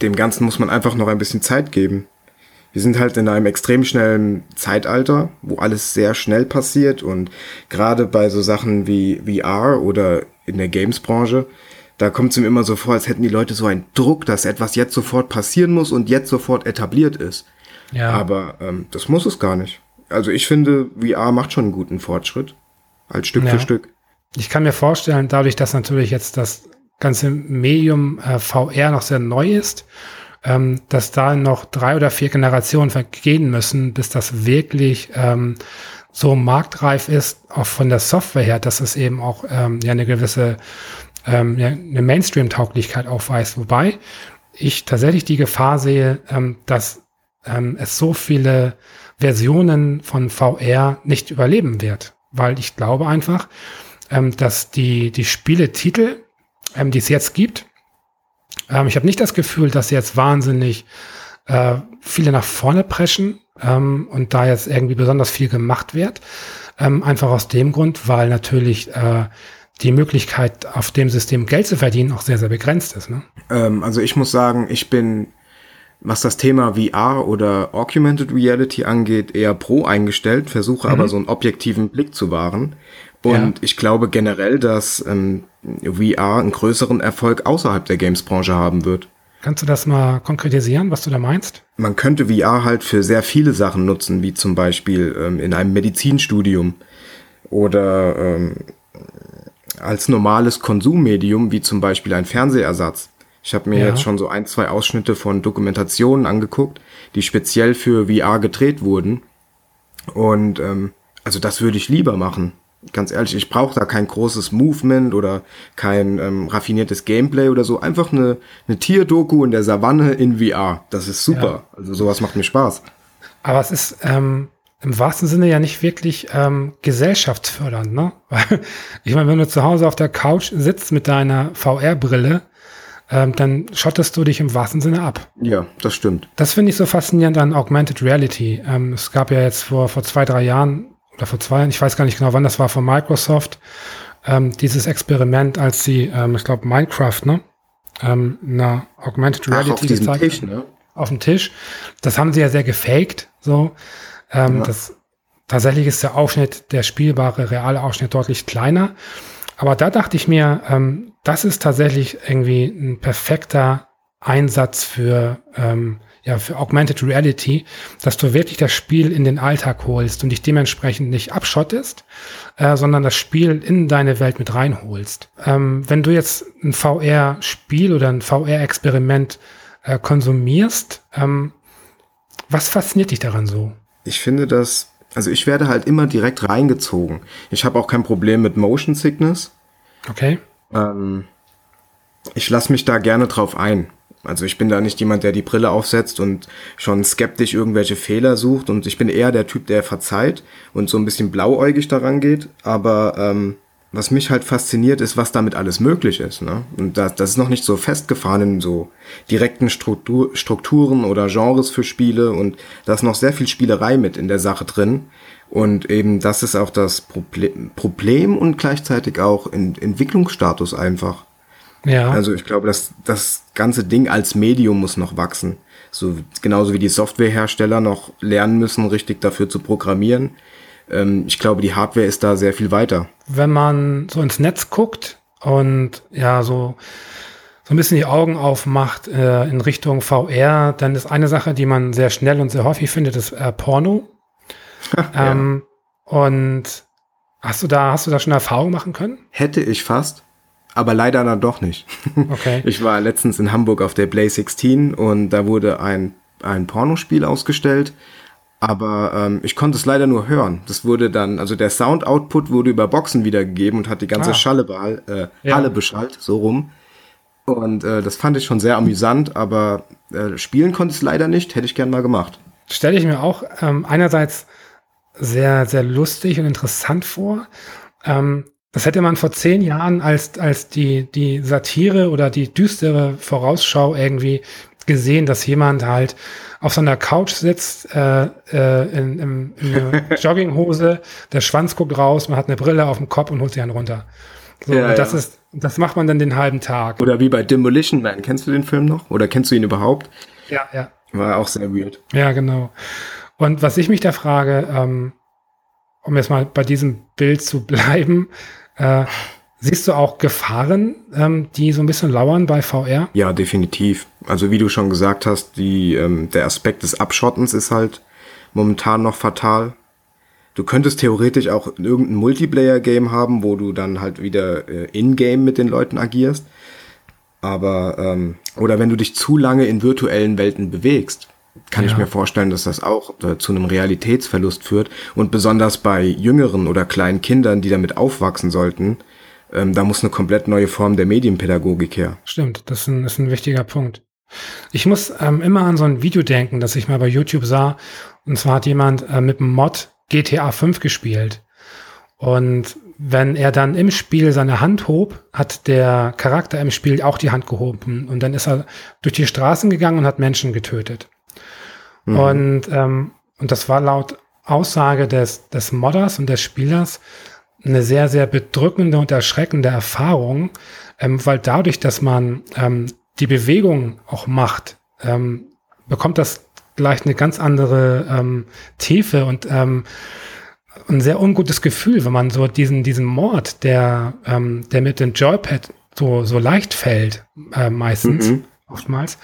dem Ganzen muss man einfach noch ein bisschen Zeit geben. Wir sind halt in einem extrem schnellen Zeitalter, wo alles sehr schnell passiert und gerade bei so Sachen wie VR oder in der Games-Branche da kommt es mir immer so vor, als hätten die Leute so einen Druck, dass etwas jetzt sofort passieren muss und jetzt sofort etabliert ist. Ja. Aber ähm, das muss es gar nicht. Also ich finde, VR macht schon einen guten Fortschritt. Als Stück ja. für Stück. Ich kann mir vorstellen, dadurch, dass natürlich jetzt das ganze Medium äh, VR noch sehr neu ist, ähm, dass da noch drei oder vier Generationen vergehen müssen, bis das wirklich ähm, so marktreif ist, auch von der Software her, dass es eben auch ähm, ja eine gewisse ähm, eine Mainstream-Tauglichkeit aufweist. Wobei ich tatsächlich die Gefahr sehe, ähm, dass ähm, es so viele Versionen von VR nicht überleben wird. Weil ich glaube einfach, ähm, dass die, die Spieletitel, ähm, die es jetzt gibt, ähm, ich habe nicht das Gefühl, dass jetzt wahnsinnig äh, viele nach vorne preschen ähm, und da jetzt irgendwie besonders viel gemacht wird. Ähm, einfach aus dem Grund, weil natürlich äh, die Möglichkeit, auf dem System Geld zu verdienen, auch sehr, sehr begrenzt ist. Ne? Ähm, also ich muss sagen, ich bin, was das Thema VR oder Augmented Reality angeht, eher pro eingestellt, versuche mhm. aber so einen objektiven Blick zu wahren. Und ja. ich glaube generell, dass ähm, VR einen größeren Erfolg außerhalb der Games-Branche haben wird. Kannst du das mal konkretisieren, was du da meinst? Man könnte VR halt für sehr viele Sachen nutzen, wie zum Beispiel ähm, in einem Medizinstudium oder ähm, als normales Konsummedium, wie zum Beispiel ein Fernsehersatz. Ich habe mir ja. jetzt schon so ein, zwei Ausschnitte von Dokumentationen angeguckt, die speziell für VR gedreht wurden. Und ähm, also das würde ich lieber machen. Ganz ehrlich, ich brauche da kein großes Movement oder kein ähm, raffiniertes Gameplay oder so. Einfach eine, eine Tierdoku in der Savanne in VR. Das ist super. Ja. Also sowas macht mir Spaß. Aber es ist, ähm, im wahrsten Sinne ja nicht wirklich ähm, gesellschaftsfördernd, ne? Weil, ich meine, wenn du zu Hause auf der Couch sitzt mit deiner VR-Brille, ähm, dann schottest du dich im wahrsten Sinne ab. Ja, das stimmt. Das finde ich so faszinierend an Augmented Reality. Ähm, es gab ja jetzt vor, vor zwei, drei Jahren oder vor zwei Jahren, ich weiß gar nicht genau, wann das war, von Microsoft, ähm, dieses Experiment, als sie, ähm, ich glaube, Minecraft, ne? Ähm, na, Augmented Reality Ach, auf gezeigt. Tisch, ne? Auf dem Tisch. Das haben sie ja sehr gefaked, so. Ähm, ja. das, tatsächlich ist der Ausschnitt, der spielbare reale Ausschnitt deutlich kleiner. Aber da dachte ich mir, ähm, das ist tatsächlich irgendwie ein perfekter Einsatz für, ähm, ja, für Augmented Reality, dass du wirklich das Spiel in den Alltag holst und dich dementsprechend nicht abschottest, äh, sondern das Spiel in deine Welt mit reinholst. Ähm, wenn du jetzt ein VR-Spiel oder ein VR-Experiment äh, konsumierst, ähm, was fasziniert dich daran so? Ich finde das, also ich werde halt immer direkt reingezogen. Ich habe auch kein Problem mit Motion Sickness. Okay. Ähm, ich lasse mich da gerne drauf ein. Also ich bin da nicht jemand, der die Brille aufsetzt und schon skeptisch irgendwelche Fehler sucht und ich bin eher der Typ, der verzeiht und so ein bisschen blauäugig daran geht. Aber ähm, was mich halt fasziniert, ist, was damit alles möglich ist. Ne? Und das, das ist noch nicht so festgefahren in so direkten Struktur, Strukturen oder Genres für Spiele und da ist noch sehr viel Spielerei mit in der Sache drin. Und eben das ist auch das Problem, Problem und gleichzeitig auch in Entwicklungsstatus einfach. Ja. Also ich glaube, dass das ganze Ding als Medium muss noch wachsen. So genauso wie die Softwarehersteller noch lernen müssen, richtig dafür zu programmieren ähm, ich glaube, die Hardware ist da sehr viel weiter. Wenn man so ins Netz guckt und ja, so, so ein bisschen die Augen aufmacht äh, in Richtung VR, dann ist eine Sache, die man sehr schnell und sehr häufig findet, ist äh, Porno. ja. ähm, und hast du da, hast du da schon Erfahrung machen können? Hätte ich fast aber leider dann doch nicht. Okay. Ich war letztens in Hamburg auf der Play 16 und da wurde ein, ein Pornospiel ausgestellt, aber ähm, ich konnte es leider nur hören. Das wurde dann, also der Sound-Output wurde über Boxen wiedergegeben und hat die ganze Ah. Schalle äh, Ja. Halle beschallt, so rum. Und äh, das fand ich schon sehr amüsant, aber äh, spielen konnte ich es leider nicht, hätte ich gern mal gemacht. stelle ich mir auch ähm, einerseits sehr, sehr lustig und interessant vor. Ähm, das hätte man vor zehn Jahren als, als die, die Satire oder die düstere Vorausschau irgendwie gesehen, dass jemand halt auf so einer Couch sitzt, äh, äh, in, in, in einer Jogginghose, der Schwanz guckt raus, man hat eine Brille auf dem Kopf und holt sich einen runter. So, Ja, das ja. ist, das macht man dann den halben Tag. Oder wie bei Demolition Man, kennst du den Film noch? Oder kennst du ihn überhaupt? Ja, ja. War auch sehr weird. Ja, genau. Und was ich mich da frage, ähm, um jetzt mal bei diesem Bild zu bleiben, äh, siehst du auch Gefahren, ähm, die so ein bisschen lauern bei VR? Ja, definitiv. Also wie du schon gesagt hast, die, ähm, der Aspekt des Abschottens ist halt momentan noch fatal. Du könntest theoretisch auch irgendein Multiplayer-Game haben, wo du dann halt wieder äh, in-game mit den Leuten agierst. Aber, ähm, oder wenn du dich zu lange in virtuellen Welten bewegst, kann ich Ja. mir vorstellen, dass das auch äh, zu einem Realitätsverlust führt. Und besonders bei jüngeren oder kleinen Kindern, die damit aufwachsen sollten, ähm, da muss eine komplett neue Form der Medienpädagogik her. Stimmt, das ist ein, ist ein wichtiger Punkt. Ich muss ähm, immer an so ein Video denken, das ich mal bei YouTube sah. Und zwar hat jemand äh, mit dem Mod GTA 5 gespielt. Und wenn er dann im Spiel seine Hand hob, hat der Charakter im Spiel auch die Hand gehoben. Und dann ist er durch die Straßen gegangen und hat Menschen getötet. Und, ähm, und das war laut Aussage des, des Modders und des Spielers eine sehr, sehr bedrückende und erschreckende Erfahrung, ähm, weil dadurch, dass man ähm, die Bewegung auch macht, ähm, bekommt das gleich eine ganz andere ähm, Tiefe und ähm, ein sehr ungutes Gefühl, wenn man so diesen, diesen Mord, der, ähm, der mit dem Joypad so, so leicht fällt, äh, meistens, Mhm. oftmals,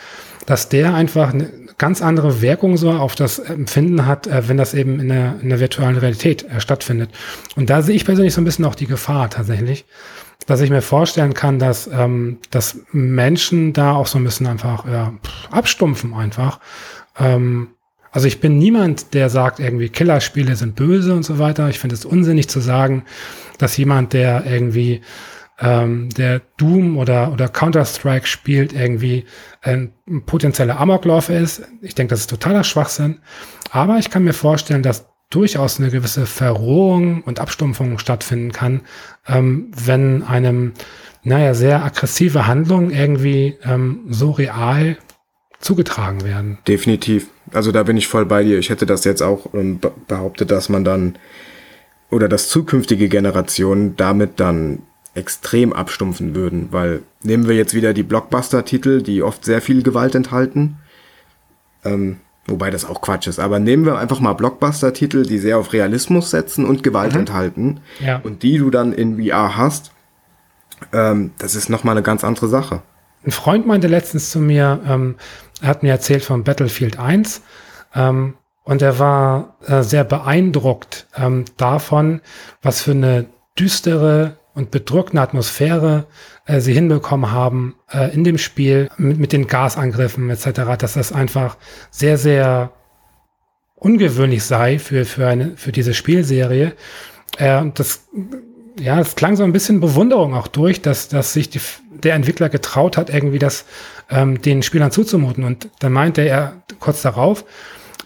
dass der einfach eine ganz andere Wirkung so auf das Empfinden hat, äh, wenn das eben in der, in der virtuellen Realität äh, stattfindet. Und da sehe ich persönlich so ein bisschen auch die Gefahr tatsächlich, dass ich mir vorstellen kann, dass, ähm, dass Menschen da auch so ein bisschen einfach ja, abstumpfen einfach. Ähm, also ich bin niemand, der sagt, irgendwie Killerspiele sind böse und so weiter. Ich finde es unsinnig zu sagen, dass jemand, der irgendwie ähm, der Doom oder, oder Counter-Strike spielt, irgendwie ein, ein potenzieller Amokläufer ist. Ich denke, das ist totaler Schwachsinn. Aber ich kann mir vorstellen, dass durchaus eine gewisse Verrohung und Abstumpfung stattfinden kann, ähm, wenn einem, naja, sehr aggressive Handlungen irgendwie ähm, so real zugetragen werden. Definitiv. Also da bin ich voll bei dir. Ich hätte das jetzt auch ähm, be- behauptet, dass man dann oder dass zukünftige Generationen damit dann extrem abstumpfen würden, weil nehmen wir jetzt wieder die Blockbuster-Titel, die oft sehr viel Gewalt enthalten, ähm, wobei das auch Quatsch ist, aber nehmen wir einfach mal Blockbuster-Titel, die sehr auf Realismus setzen und Gewalt enthalten Ja. und die du dann in VR hast, ähm, das ist nochmal eine ganz andere Sache. Ein Freund meinte letztens zu mir, ähm, er hat mir erzählt von Battlefield 1 ähm, und er war äh, sehr beeindruckt ähm, davon, was für eine düstere und bedrückende Atmosphäre äh, sie hinbekommen haben äh, in dem Spiel mit, mit den Gasangriffen etc., dass das einfach sehr, sehr ungewöhnlich sei für, für, eine, für diese Spielserie. Äh, und das ja, es klang so ein bisschen Bewunderung auch durch, dass, dass sich die, der Entwickler getraut hat, irgendwie das ähm, den Spielern zuzumuten. Und dann meinte er kurz darauf,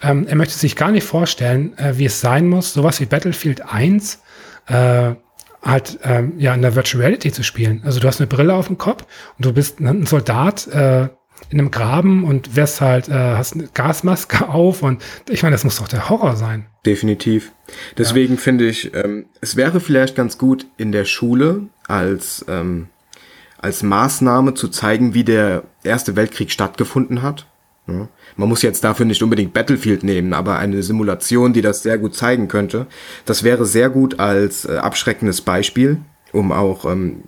ähm, er möchte sich gar nicht vorstellen, äh, wie es sein muss, sowas wie Battlefield 1 äh, halt ähm, ja in der Virtual Reality zu spielen. Also du hast eine Brille auf dem Kopf und du bist ein Soldat äh, in einem Graben und wirst halt, äh, hast eine Gasmaske auf und ich meine, das muss doch der Horror sein. Definitiv. Deswegen finde ich, ähm, es wäre vielleicht ganz gut in der Schule als, ähm, als Maßnahme zu zeigen, wie der Erste Weltkrieg stattgefunden hat. Ja. Man muss jetzt dafür nicht unbedingt Battlefield nehmen, aber eine Simulation, die das sehr gut zeigen könnte, das wäre sehr gut als äh, abschreckendes Beispiel, um auch ähm,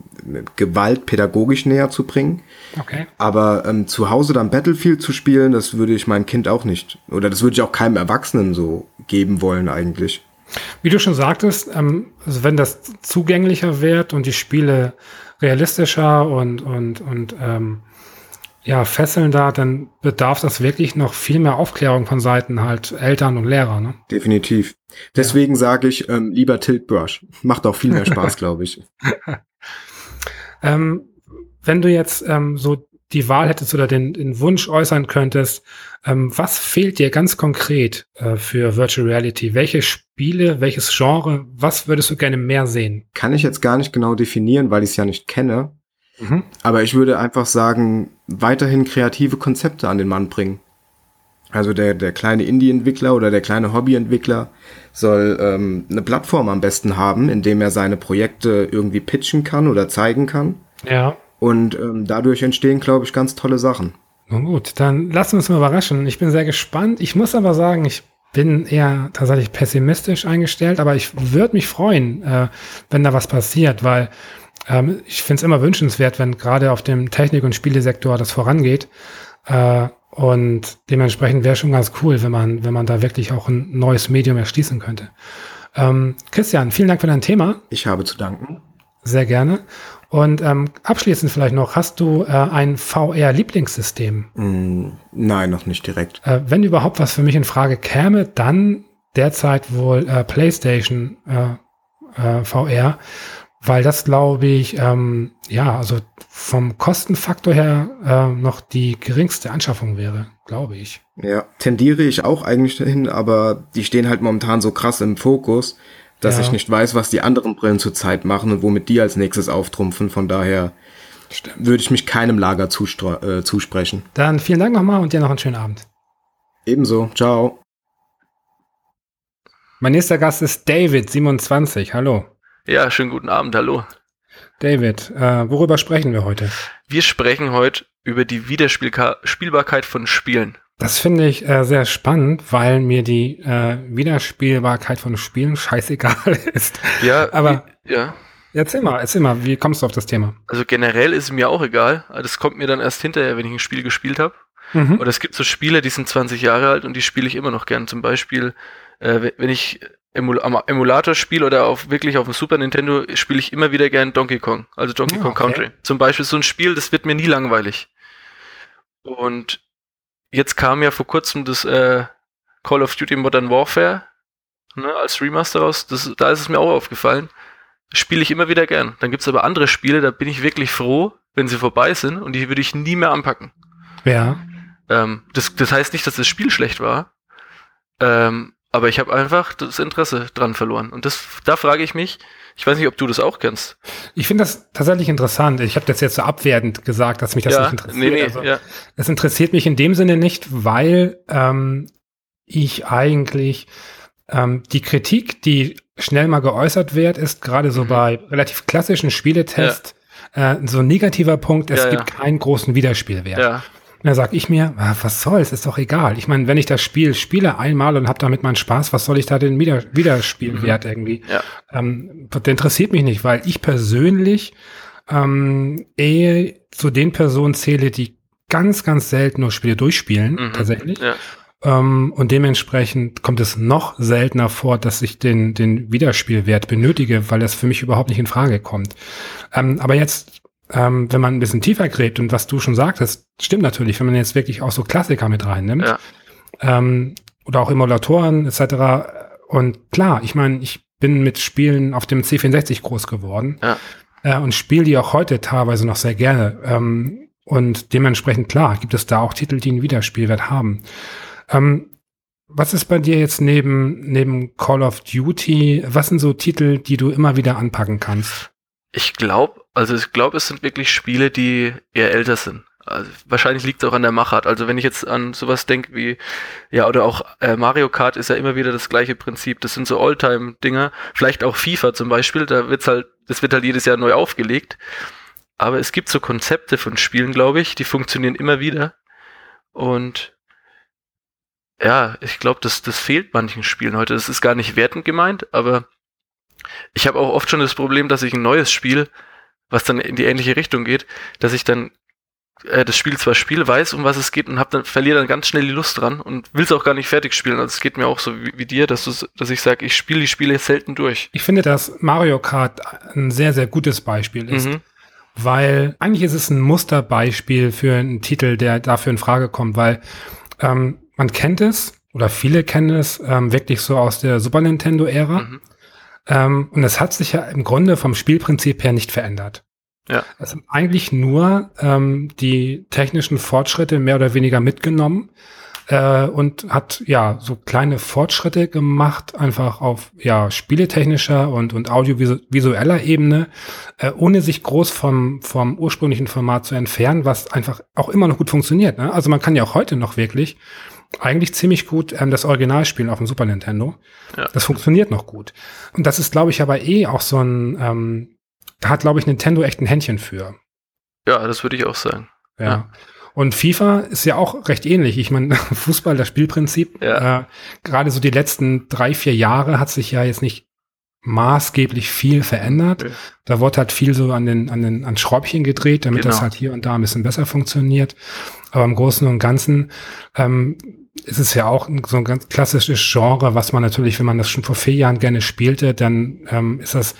Gewalt pädagogisch näher zu bringen. Okay. Aber ähm, zu Hause dann Battlefield zu spielen, das würde ich meinem Kind auch nicht, oder das würde ich auch keinem Erwachsenen so geben wollen eigentlich. Wie du schon sagtest, ähm, also wenn das zugänglicher wird und die Spiele realistischer und, und, und ähm, ja, fesselnder, dann bedarf das wirklich noch viel mehr Aufklärung von Seiten halt Eltern und Lehrer. Ne? Definitiv. Deswegen ja. sage ich ähm, lieber Tilt Brush. Macht auch viel mehr Spaß, glaube ich. ähm, wenn du jetzt ähm, so die Wahl hättest oder den, den Wunsch äußern könntest, ähm, was fehlt dir ganz konkret äh, für Virtual Reality? Welche Spiele, welches Genre, was würdest du gerne mehr sehen? Kann ich jetzt gar nicht genau definieren, weil ich es ja nicht kenne. Mhm. Aber ich würde einfach sagen, weiterhin kreative Konzepte an den Mann bringen. Also der, der kleine Indie-Entwickler oder der kleine Hobby-Entwickler soll ähm, eine Plattform am besten haben, in dem er seine Projekte irgendwie pitchen kann oder zeigen kann. Ja. Und ähm, dadurch entstehen, glaube ich, ganz tolle Sachen. Nun gut, dann lassen wir uns mal überraschen. Ich bin sehr gespannt. Ich muss aber sagen, ich bin eher tatsächlich pessimistisch eingestellt, aber ich würde mich freuen, äh, wenn da was passiert, weil ähm, ich finde es immer wünschenswert, wenn gerade auf dem Technik- und Spielesektor das vorangeht. Äh, und dementsprechend wäre schon ganz cool, wenn man, wenn man da wirklich auch ein neues Medium erschließen könnte. Ähm, Christian, vielen Dank für dein Thema. Ich habe zu danken. Sehr gerne. Und ähm, abschließend vielleicht noch, hast du äh, ein VR-Lieblingssystem? Mm, nein, noch nicht direkt. Äh, wenn überhaupt was für mich in Frage käme, dann derzeit wohl äh, PlayStation äh, äh, VR, weil das glaube ich, ähm, ja, also vom Kostenfaktor her äh, noch die geringste Anschaffung wäre, glaube ich. Ja, tendiere ich auch eigentlich dahin, aber die stehen halt momentan so krass im Fokus dass ja. ich nicht weiß, was die anderen Brillen zurzeit machen und womit die als nächstes auftrumpfen. Von daher Stimmt. würde ich mich keinem Lager äh, zusprechen. Dann vielen Dank nochmal und dir noch einen schönen Abend. Ebenso. Ciao. Mein nächster Gast ist David, 27. Hallo. Ja, schönen guten Abend. Hallo. David, äh, worüber sprechen wir heute? Wir sprechen heute über die Wiederspielbarkeit von Spielen. Das finde ich äh, sehr spannend, weil mir die äh, Wiederspielbarkeit von Spielen scheißegal ist. Ja, aber wie, ja. Erzähl mal, erzähl mal, wie kommst du auf das Thema? Also generell ist es mir auch egal. Das kommt mir dann erst hinterher, wenn ich ein Spiel gespielt habe. Mhm. Oder es gibt so Spiele, die sind 20 Jahre alt und die spiele ich immer noch gern. Zum Beispiel, äh, wenn ich Emul am Emulator spiele oder auf, wirklich auf dem Super Nintendo, spiele ich immer wieder gern Donkey Kong, also Donkey oh, Kong okay. Country. Zum Beispiel so ein Spiel, das wird mir nie langweilig. Und jetzt kam ja vor kurzem das äh, Call of Duty Modern Warfare ne, als Remaster raus. Das, da ist es mir auch aufgefallen. Spiele ich immer wieder gern. Dann gibt's aber andere Spiele, da bin ich wirklich froh, wenn sie vorbei sind und die würde ich nie mehr anpacken. Ja. Ähm, das, das heißt nicht, dass das Spiel schlecht war. Ähm, aber ich habe einfach das Interesse dran verloren. Und das, da frage ich mich, ich weiß nicht, ob du das auch kennst. Ich finde das tatsächlich interessant. Ich habe das jetzt so abwertend gesagt, dass mich das ja, nicht interessiert. Nee, nee, also, ja. Es interessiert mich in dem Sinne nicht, weil ähm, ich eigentlich ähm, die Kritik, die schnell mal geäußert wird, ist gerade so mhm. bei relativ klassischen Spieletests ja. äh, so ein negativer Punkt, es gibt keinen großen Wiederspielwert. Da sag ich mir, ah, was soll's, ist doch egal. Ich meine, wenn ich das Spiel spiele einmal und habe damit meinen Spaß, was soll ich da den Wieder Wiederspielwert mhm. irgendwie? Ja. Ähm, das interessiert mich nicht, weil ich persönlich ähm, eher zu den Personen zähle, die ganz, ganz selten nur Spiele durchspielen, mhm. tatsächlich. Ja. Um, ähm, und dementsprechend kommt es noch seltener vor, dass ich den, den Wiederspielwert benötige, weil das für mich überhaupt nicht in Frage kommt. Um, ähm, aber jetzt ähm, wenn man ein bisschen tiefer gräbt und was du schon sagtest, stimmt natürlich, wenn man jetzt wirklich auch so Klassiker mit reinnimmt ja. ähm, oder auch Emulatoren etc. Und klar, ich meine, ich bin mit Spielen auf dem C64 groß geworden ja. äh, und spiele die auch heute teilweise noch sehr gerne. Ähm, und dementsprechend klar, gibt es da auch Titel, die einen Wiederspielwert haben. Ähm, was ist bei dir jetzt neben, neben Call of Duty? Was sind so Titel, die du immer wieder anpacken kannst? Ich glaube, also ich glaube, es sind wirklich Spiele, die eher älter sind. Also wahrscheinlich liegt es auch an der Machart. Also wenn ich jetzt an sowas denke wie, ja, oder auch äh, Mario Kart ist ja immer wieder das gleiche Prinzip. Das sind so Oldtime-Dinger. Vielleicht auch FIFA zum Beispiel, da wird's halt, das wird halt jedes Jahr neu aufgelegt. Aber es gibt so Konzepte von Spielen, glaube ich, die funktionieren immer wieder. Und ja, ich glaube, das, das fehlt manchen Spielen heute. Das ist gar nicht wertend gemeint, aber ich habe auch oft schon das Problem, dass ich ein neues Spiel, was dann in die ähnliche Richtung geht, dass ich dann äh, das Spiel zwar spiele, weiß, um was es geht und hab dann verliere dann ganz schnell die Lust dran und will es auch gar nicht fertig spielen. Also es geht mir auch so wie, wie dir, dass, du, dass ich sage, ich spiele die Spiele selten durch. Ich finde, dass Mario Kart ein sehr, sehr gutes Beispiel ist. Mhm. Weil eigentlich ist es ein Musterbeispiel für einen Titel, der dafür in Frage kommt, weil ähm, man kennt es oder viele kennen es ähm, wirklich so aus der Super Nintendo-Ära. Mhm. Ähm, und es hat sich ja im Grunde vom Spielprinzip her nicht verändert. Ja. Es sind eigentlich nur ähm, die technischen Fortschritte mehr oder weniger mitgenommen äh, und hat ja so kleine Fortschritte gemacht, einfach auf ja spieletechnischer und, und audiovisueller Ebene, äh, ohne sich groß vom, vom ursprünglichen Format zu entfernen, was einfach auch immer noch gut funktioniert. Ne? Also man kann ja auch heute noch wirklich eigentlich ziemlich gut ähm, das Original spielen auf dem Super Nintendo. Ja. Das funktioniert noch gut. Und das ist, glaube ich, aber eh auch so ein, ähm, da hat, glaube ich, Nintendo echt ein Händchen für. Ja, das würde ich auch sagen. Ja. ja. Und FIFA ist ja auch recht ähnlich. Ich meine, Fußball, das Spielprinzip, ja. äh, gerade so die letzten drei, vier Jahre hat sich ja jetzt nicht maßgeblich viel verändert. Okay. Da wurde halt viel so an den, an den, an Schräubchen gedreht, damit genau. das halt hier und da ein bisschen besser funktioniert. Aber im Großen und Ganzen ähm, ist es ja auch so ein ganz klassisches Genre, was man natürlich, wenn man das schon vor vier Jahren gerne spielte, dann ähm, ist das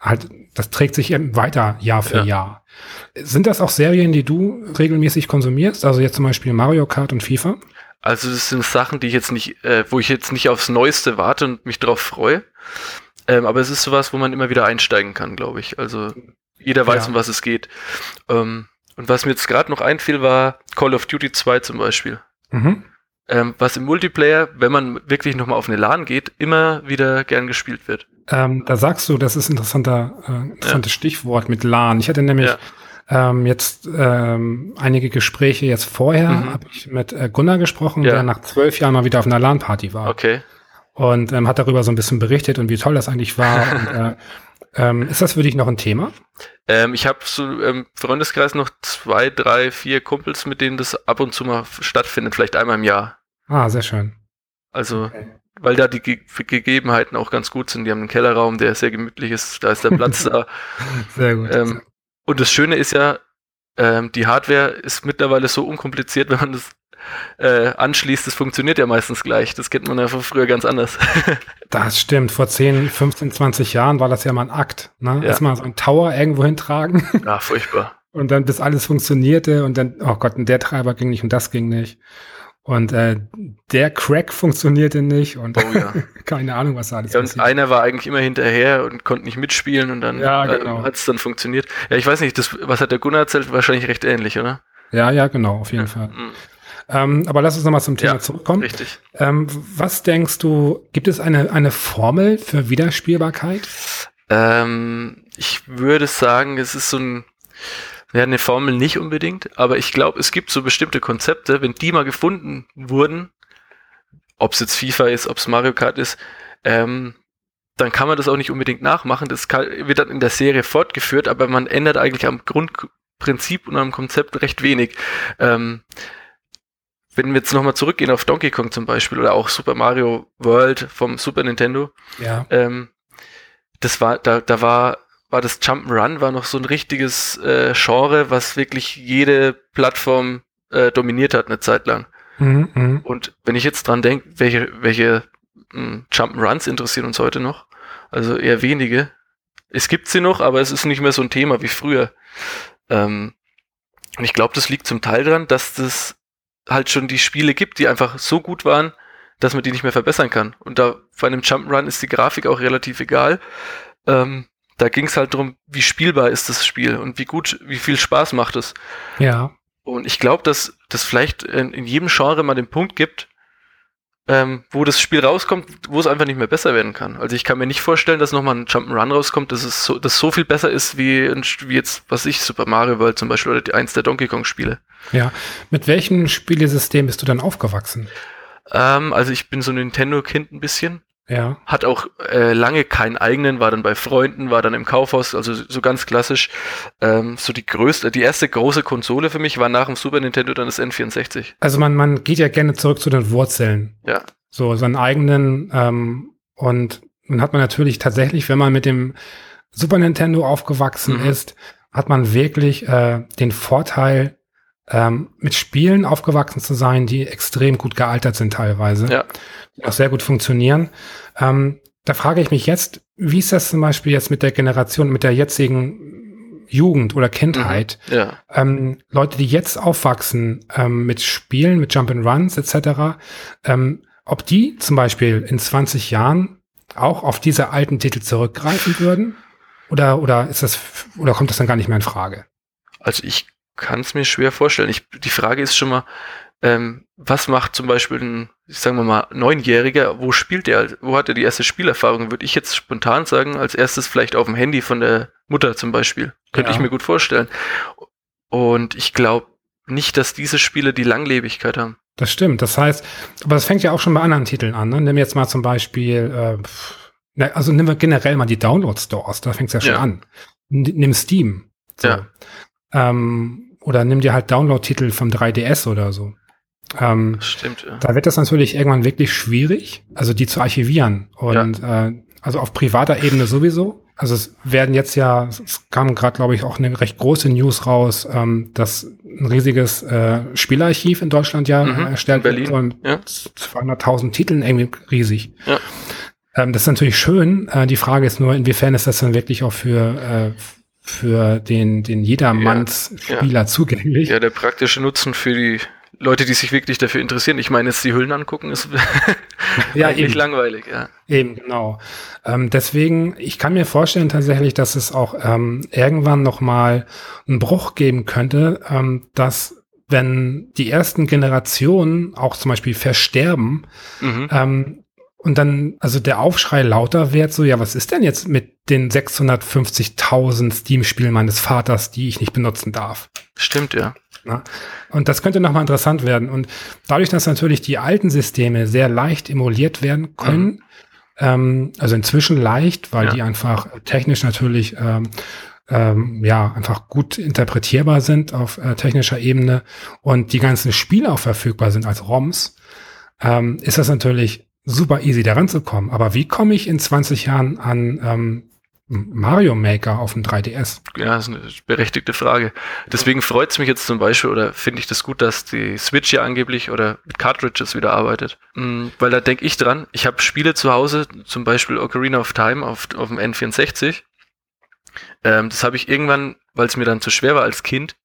halt, das trägt sich eben weiter Jahr für ja. Jahr. Sind das auch Serien, die du regelmäßig konsumierst? Also jetzt zum Beispiel Mario Kart und FIFA? Also das sind Sachen, die ich jetzt nicht, äh, wo ich jetzt nicht aufs Neueste warte und mich darauf freue. Ähm, aber es ist sowas, wo man immer wieder einsteigen kann, glaube ich. Also jeder weiß, ja. um was es geht. Ähm, und was mir jetzt gerade noch einfiel, war Call of Duty 2 zum Beispiel. Mhm. Ähm, was im Multiplayer, wenn man wirklich nochmal auf eine LAN geht, immer wieder gern gespielt wird. Ähm, da sagst du, das ist interessanter, äh, interessantes ja. Stichwort mit LAN. Ich hatte nämlich ja. ähm, jetzt ähm, einige Gespräche jetzt vorher, mhm. habe ich mit äh, Gunnar gesprochen, ja. der nach zwölf Jahren mal wieder auf einer LAN-Party war. Okay und ähm, hat darüber so ein bisschen berichtet und wie toll das eigentlich war. und, äh, ähm, ist das für dich noch ein Thema? Ähm, ich habe so im ähm, Freundeskreis noch zwei, drei, vier Kumpels, mit denen das ab und zu mal stattfindet, vielleicht einmal im Jahr. Ah, sehr schön. Also, okay. weil da die Ge Gegebenheiten auch ganz gut sind. Die haben einen Kellerraum, der sehr gemütlich ist, da ist der Platz da. Sehr gut. Ähm, und das Schöne ist ja, ähm, die Hardware ist mittlerweile so unkompliziert, wenn man das äh, anschließt, das funktioniert ja meistens gleich. Das kennt man ja von früher ganz anders. das stimmt. Vor 10, 15, 20 Jahren war das ja mal ein Akt. Ne? Ja. Erstmal so ein Tower irgendwo hintragen. Ja, furchtbar. Und dann bis alles funktionierte und dann, oh Gott, und der Treiber ging nicht und das ging nicht. Und äh, der Crack funktionierte nicht und oh, ja. keine Ahnung, was da alles ja, Und einer war eigentlich immer hinterher und konnte nicht mitspielen und dann ja, äh, genau. äh, hat es dann funktioniert. Ja, ich weiß nicht, das, was hat der Gunnar erzählt? Wahrscheinlich recht ähnlich, oder? Ja, ja, genau, auf jeden. Fall. Ähm, aber lass uns nochmal zum Thema ja, zurückkommen. Richtig. Ähm, was denkst du, gibt es eine, eine Formel für Wiederspielbarkeit? Ähm, ich würde sagen, es ist so ein, ja, eine Formel nicht unbedingt, aber ich glaube, es gibt so bestimmte Konzepte, wenn die mal gefunden wurden, ob es jetzt FIFA ist, ob es Mario Kart ist, ähm, dann kann man das auch nicht unbedingt nachmachen. Das kann, wird dann in der Serie fortgeführt, aber man ändert eigentlich am Grundprinzip und am Konzept recht wenig. Ähm, wenn wir jetzt nochmal zurückgehen auf Donkey Kong zum Beispiel oder auch Super Mario World vom Super Nintendo, ja. ähm, das war, da, da war, war das Jump'n'Run war noch so ein richtiges äh, Genre, was wirklich jede Plattform äh, dominiert hat eine Zeit lang. Mhm, mh. Und wenn ich jetzt dran denke, welche, welche hm, Jump'n'Runs interessieren uns heute noch? Also eher wenige. Es gibt sie noch, aber es ist nicht mehr so ein Thema wie früher. Ähm, und ich glaube, das liegt zum Teil daran, dass das halt schon die Spiele gibt, die einfach so gut waren, dass man die nicht mehr verbessern kann. Und da bei einem Jump'n'Run ist die Grafik auch relativ egal. Ähm, da ging es halt darum, wie spielbar ist das Spiel und wie gut, wie viel Spaß macht es. Ja. Und ich glaube, dass das vielleicht in, in, jedem Genre mal den Punkt gibt, ähm, wo das Spiel rauskommt, wo es einfach nicht mehr besser werden kann. Also ich kann mir nicht vorstellen, dass nochmal ein Jump'n'Run rauskommt, dass es so, das so viel besser ist wie, wie jetzt, was ich, Super Mario World zum Beispiel oder die, eins der Donkey Kong Spiele. Ja. Mit welchem Spielesystem bist du dann aufgewachsen? Ähm, also ich bin so ein Nintendo-Kind ein bisschen. Ja. Hat auch äh, lange keinen eigenen, war dann bei Freunden, war dann im Kaufhaus, also so ganz klassisch. Ähm, so die größte, die erste große Konsole für mich war nach dem Super Nintendo dann das N64. Also man, man geht ja gerne zurück zu den Wurzeln. Ja. So seinen eigenen ähm, und dann hat man natürlich tatsächlich, wenn man mit dem Super Nintendo aufgewachsen mhm. ist, hat man wirklich äh, den Vorteil, ähm, mit Spielen aufgewachsen zu sein, die extrem gut gealtert sind teilweise. Ja. Die auch sehr gut funktionieren. Ähm, da frage ich mich jetzt, wie ist das zum Beispiel jetzt mit der Generation, mit der jetzigen Jugend oder Kindheit? Mhm. Ja. Ähm, Leute, die jetzt aufwachsen ähm, mit Spielen, mit Jump'n'Runs etc., ähm, ob die zum Beispiel in 20 Jahren auch auf diese alten Titel zurückgreifen würden? Oder, oder ist das, oder kommt das dann gar nicht mehr in Frage? Also ich kann es mir schwer vorstellen. Ich, die Frage ist schon mal, ähm, was macht zum Beispiel ein, sagen wir mal, Neunjähriger, wo spielt er, wo hat er die erste Spielerfahrung? Würde ich jetzt spontan sagen, als erstes vielleicht auf dem Handy von der Mutter zum Beispiel. Könnte ja. ich mir gut vorstellen. Und ich glaube nicht, dass diese Spiele die Langlebigkeit haben. Das stimmt. Das heißt, aber das fängt ja auch schon bei anderen Titeln an. Ne? Nimm jetzt mal zum Beispiel, äh, also nehmen wir generell mal die Download-Stores, da fängt es ja schon ja. an. Nimm Steam. So. Ja. Ähm, oder nimm dir halt Download-Titel vom 3DS oder so. Ähm, Stimmt, ja. Da wird das natürlich irgendwann wirklich schwierig, also die zu archivieren. Und ja. äh, also auf privater Ebene sowieso. Also es werden jetzt ja, es kam gerade, glaube ich, auch eine recht große News raus, ähm, dass ein riesiges äh, Spielarchiv in Deutschland ja mhm, erstellt wird und ja. 200.000 Titeln irgendwie riesig. Ja. Ähm, das ist natürlich schön. Äh, die Frage ist nur, inwiefern ist das dann wirklich auch für äh, für den den jedermanns Spieler ja. zugänglich? Ja, der praktische Nutzen für die Leute, die sich wirklich dafür interessieren. Ich meine, jetzt die Hüllen angucken, ist ja, eigentlich eben. langweilig. Ja. Eben, genau. Ähm, deswegen, ich kann mir vorstellen tatsächlich, dass es auch ähm, irgendwann noch mal einen Bruch geben könnte, ähm, dass wenn die ersten Generationen auch zum Beispiel versterben, mhm. ähm, und dann, also der Aufschrei lauter wird so, ja, was ist denn jetzt mit den 650.000 Steam-Spielen meines Vaters, die ich nicht benutzen darf? Stimmt, ja. Na? Und das könnte nochmal interessant werden. Und dadurch, dass natürlich die alten Systeme sehr leicht emuliert werden können, mhm. ähm, also inzwischen leicht, weil ja. die einfach technisch natürlich ähm, ähm, ja einfach gut interpretierbar sind auf äh, technischer Ebene und die ganzen Spiele auch verfügbar sind als ROMs, ähm, ist das natürlich super easy daran zu kommen. Aber wie komme ich in 20 Jahren an ähm, Mario Maker auf dem 3DS? Ja, das ist eine berechtigte Frage. Deswegen freut es mich jetzt zum Beispiel oder finde ich das gut, dass die Switch ja angeblich oder mit Cartridges wieder arbeitet. Mhm, weil da denke ich dran, ich habe Spiele zu Hause, zum Beispiel Ocarina of Time auf, auf dem N64. Ähm, das habe ich irgendwann, weil es mir dann zu schwer war als Kind,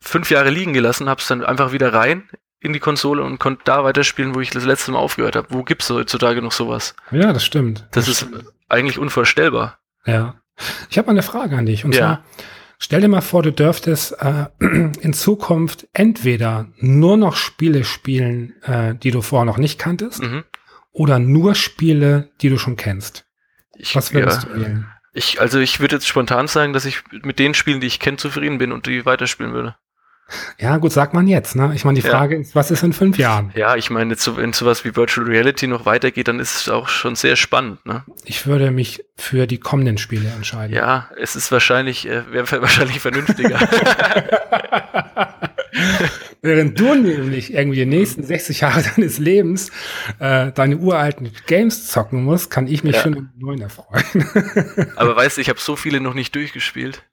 fünf Jahre liegen gelassen, habe es dann einfach wieder rein in die Konsole und konnte da weiterspielen, wo ich das letzte Mal aufgehört habe. Wo gibt's heutzutage noch sowas? Ja, das stimmt. Das, das ist stimmt. eigentlich unvorstellbar. Ja. Ich habe eine Frage an dich. Und ja. zwar, stell dir mal vor, du dürftest äh, in Zukunft entweder nur noch Spiele spielen, äh, die du vorher noch nicht kanntest, mhm. oder nur Spiele, die du schon kennst. Ich, Was würdest ja. du wählen? Ich, also ich würde jetzt spontan sagen, dass ich mit den Spielen, die ich kenne, zufrieden bin und die weiterspielen würde. Ja, gut, sagt man jetzt. Ne? Ich meine, die Frage ja. ist, was ist in fünf Jahren? Ja, ich meine, wenn sowas wie Virtual Reality noch weitergeht, dann ist es auch schon sehr spannend. Ne? Ich würde mich für die kommenden Spiele entscheiden. Ja, es ist wahrscheinlich, äh, wäre wahrscheinlich vernünftiger. Während du nämlich irgendwie die nächsten 60 Jahre deines Lebens äh, deine uralten Games zocken musst, kann ich mich ja. schon an neuen erfreuen. Aber weißt du, ich habe so viele noch nicht durchgespielt.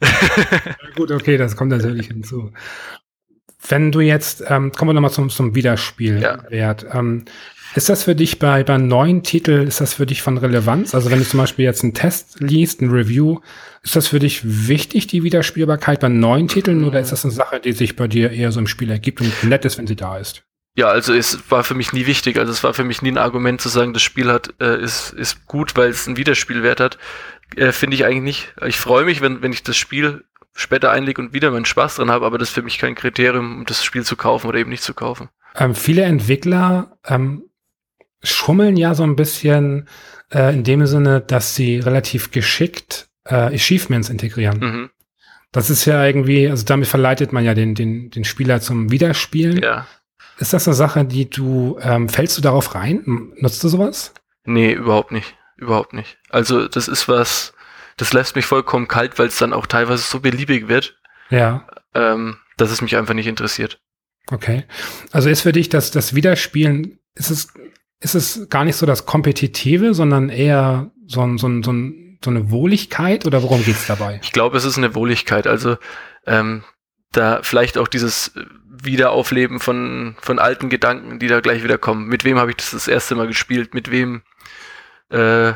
Gut, okay, das kommt natürlich hinzu. Wenn du jetzt, ähm, kommen wir nochmal zum, zum Wiederspielwert. Ja. Ähm, ist das für dich bei, bei neuen Titeln, ist das für dich von Relevanz? Also wenn du zum Beispiel jetzt einen Test liest, ein Review, ist das für dich wichtig, die Wiederspielbarkeit bei neuen Titeln, oder ist das eine Sache, die sich bei dir eher so im Spiel ergibt und nett ist, wenn sie da ist? Ja, also es war für mich nie wichtig. Also es war für mich nie ein Argument zu sagen, das Spiel hat, äh, ist, ist gut, weil es einen Wiederspielwert hat. Äh, Finde ich eigentlich nicht. Ich freue mich, wenn, wenn ich das Spiel später einlege und wieder meinen Spaß dran habe, aber das ist für mich kein Kriterium, um das Spiel zu kaufen oder eben nicht zu kaufen. Ähm, viele Entwickler ähm, schummeln ja so ein bisschen äh, in dem Sinne, dass sie relativ geschickt äh, Achievements integrieren. Mhm. Das ist ja irgendwie, also damit verleitet man ja den, den, den Spieler zum Wiederspielen. Ja. Ist das eine Sache, die du, ähm, fällst du darauf rein? Nutzt du sowas? Nee, überhaupt nicht. Überhaupt nicht. Also das ist was, das lässt mich vollkommen kalt, weil es dann auch teilweise so beliebig wird. Ja. Ähm, dass es mich einfach nicht interessiert. Okay. Also ist für dich das, das Wiederspielen, ist es, ist es gar nicht so das Kompetitive, sondern eher so, ein, so, ein, so, ein, so eine Wohligkeit oder worum geht's dabei? Ich glaube, es ist eine Wohligkeit. Also ähm, da vielleicht auch dieses Wiederaufleben von, von alten Gedanken, die da gleich wieder kommen. Mit wem habe ich das das erste Mal gespielt? Mit wem äh,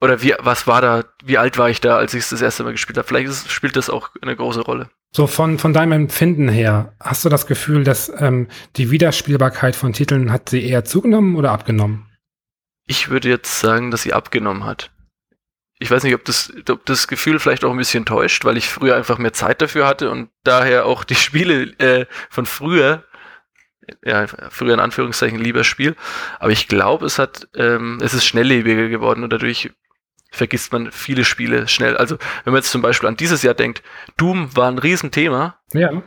oder wie, was war da, wie alt war ich da, als ich es das erste Mal gespielt habe? Vielleicht ist, spielt das auch eine große Rolle. So von, von deinem Empfinden her, hast du das Gefühl, dass ähm, die Wiederspielbarkeit von Titeln hat sie eher zugenommen oder abgenommen? Ich würde jetzt sagen, dass sie abgenommen hat. Ich weiß nicht, ob das, ob das Gefühl vielleicht auch ein bisschen täuscht, weil ich früher einfach mehr Zeit dafür hatte und daher auch die Spiele äh, von früher, ja, früher in Anführungszeichen lieber Spiel. Aber ich glaube, es hat, ähm, es ist schnelllebiger geworden und dadurch vergisst man viele Spiele schnell. Also wenn man jetzt zum Beispiel an dieses Jahr denkt, Doom war ein Riesenthema. Ja.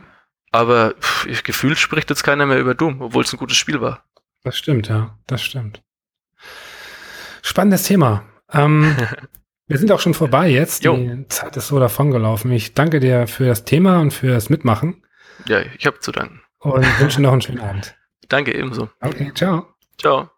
Aber pff, gefühlt spricht jetzt keiner mehr über Doom, obwohl es ein gutes Spiel war. Das stimmt, ja, das stimmt. Spannendes Thema. Ähm, wir sind auch schon vorbei jetzt. Jo. Die Zeit ist so davongelaufen. Ich danke dir für das Thema und für das Mitmachen. Ja, ich habe zu danken. Und wünsche noch einen schönen Abend. Danke ebenso. Okay, ciao. Ciao.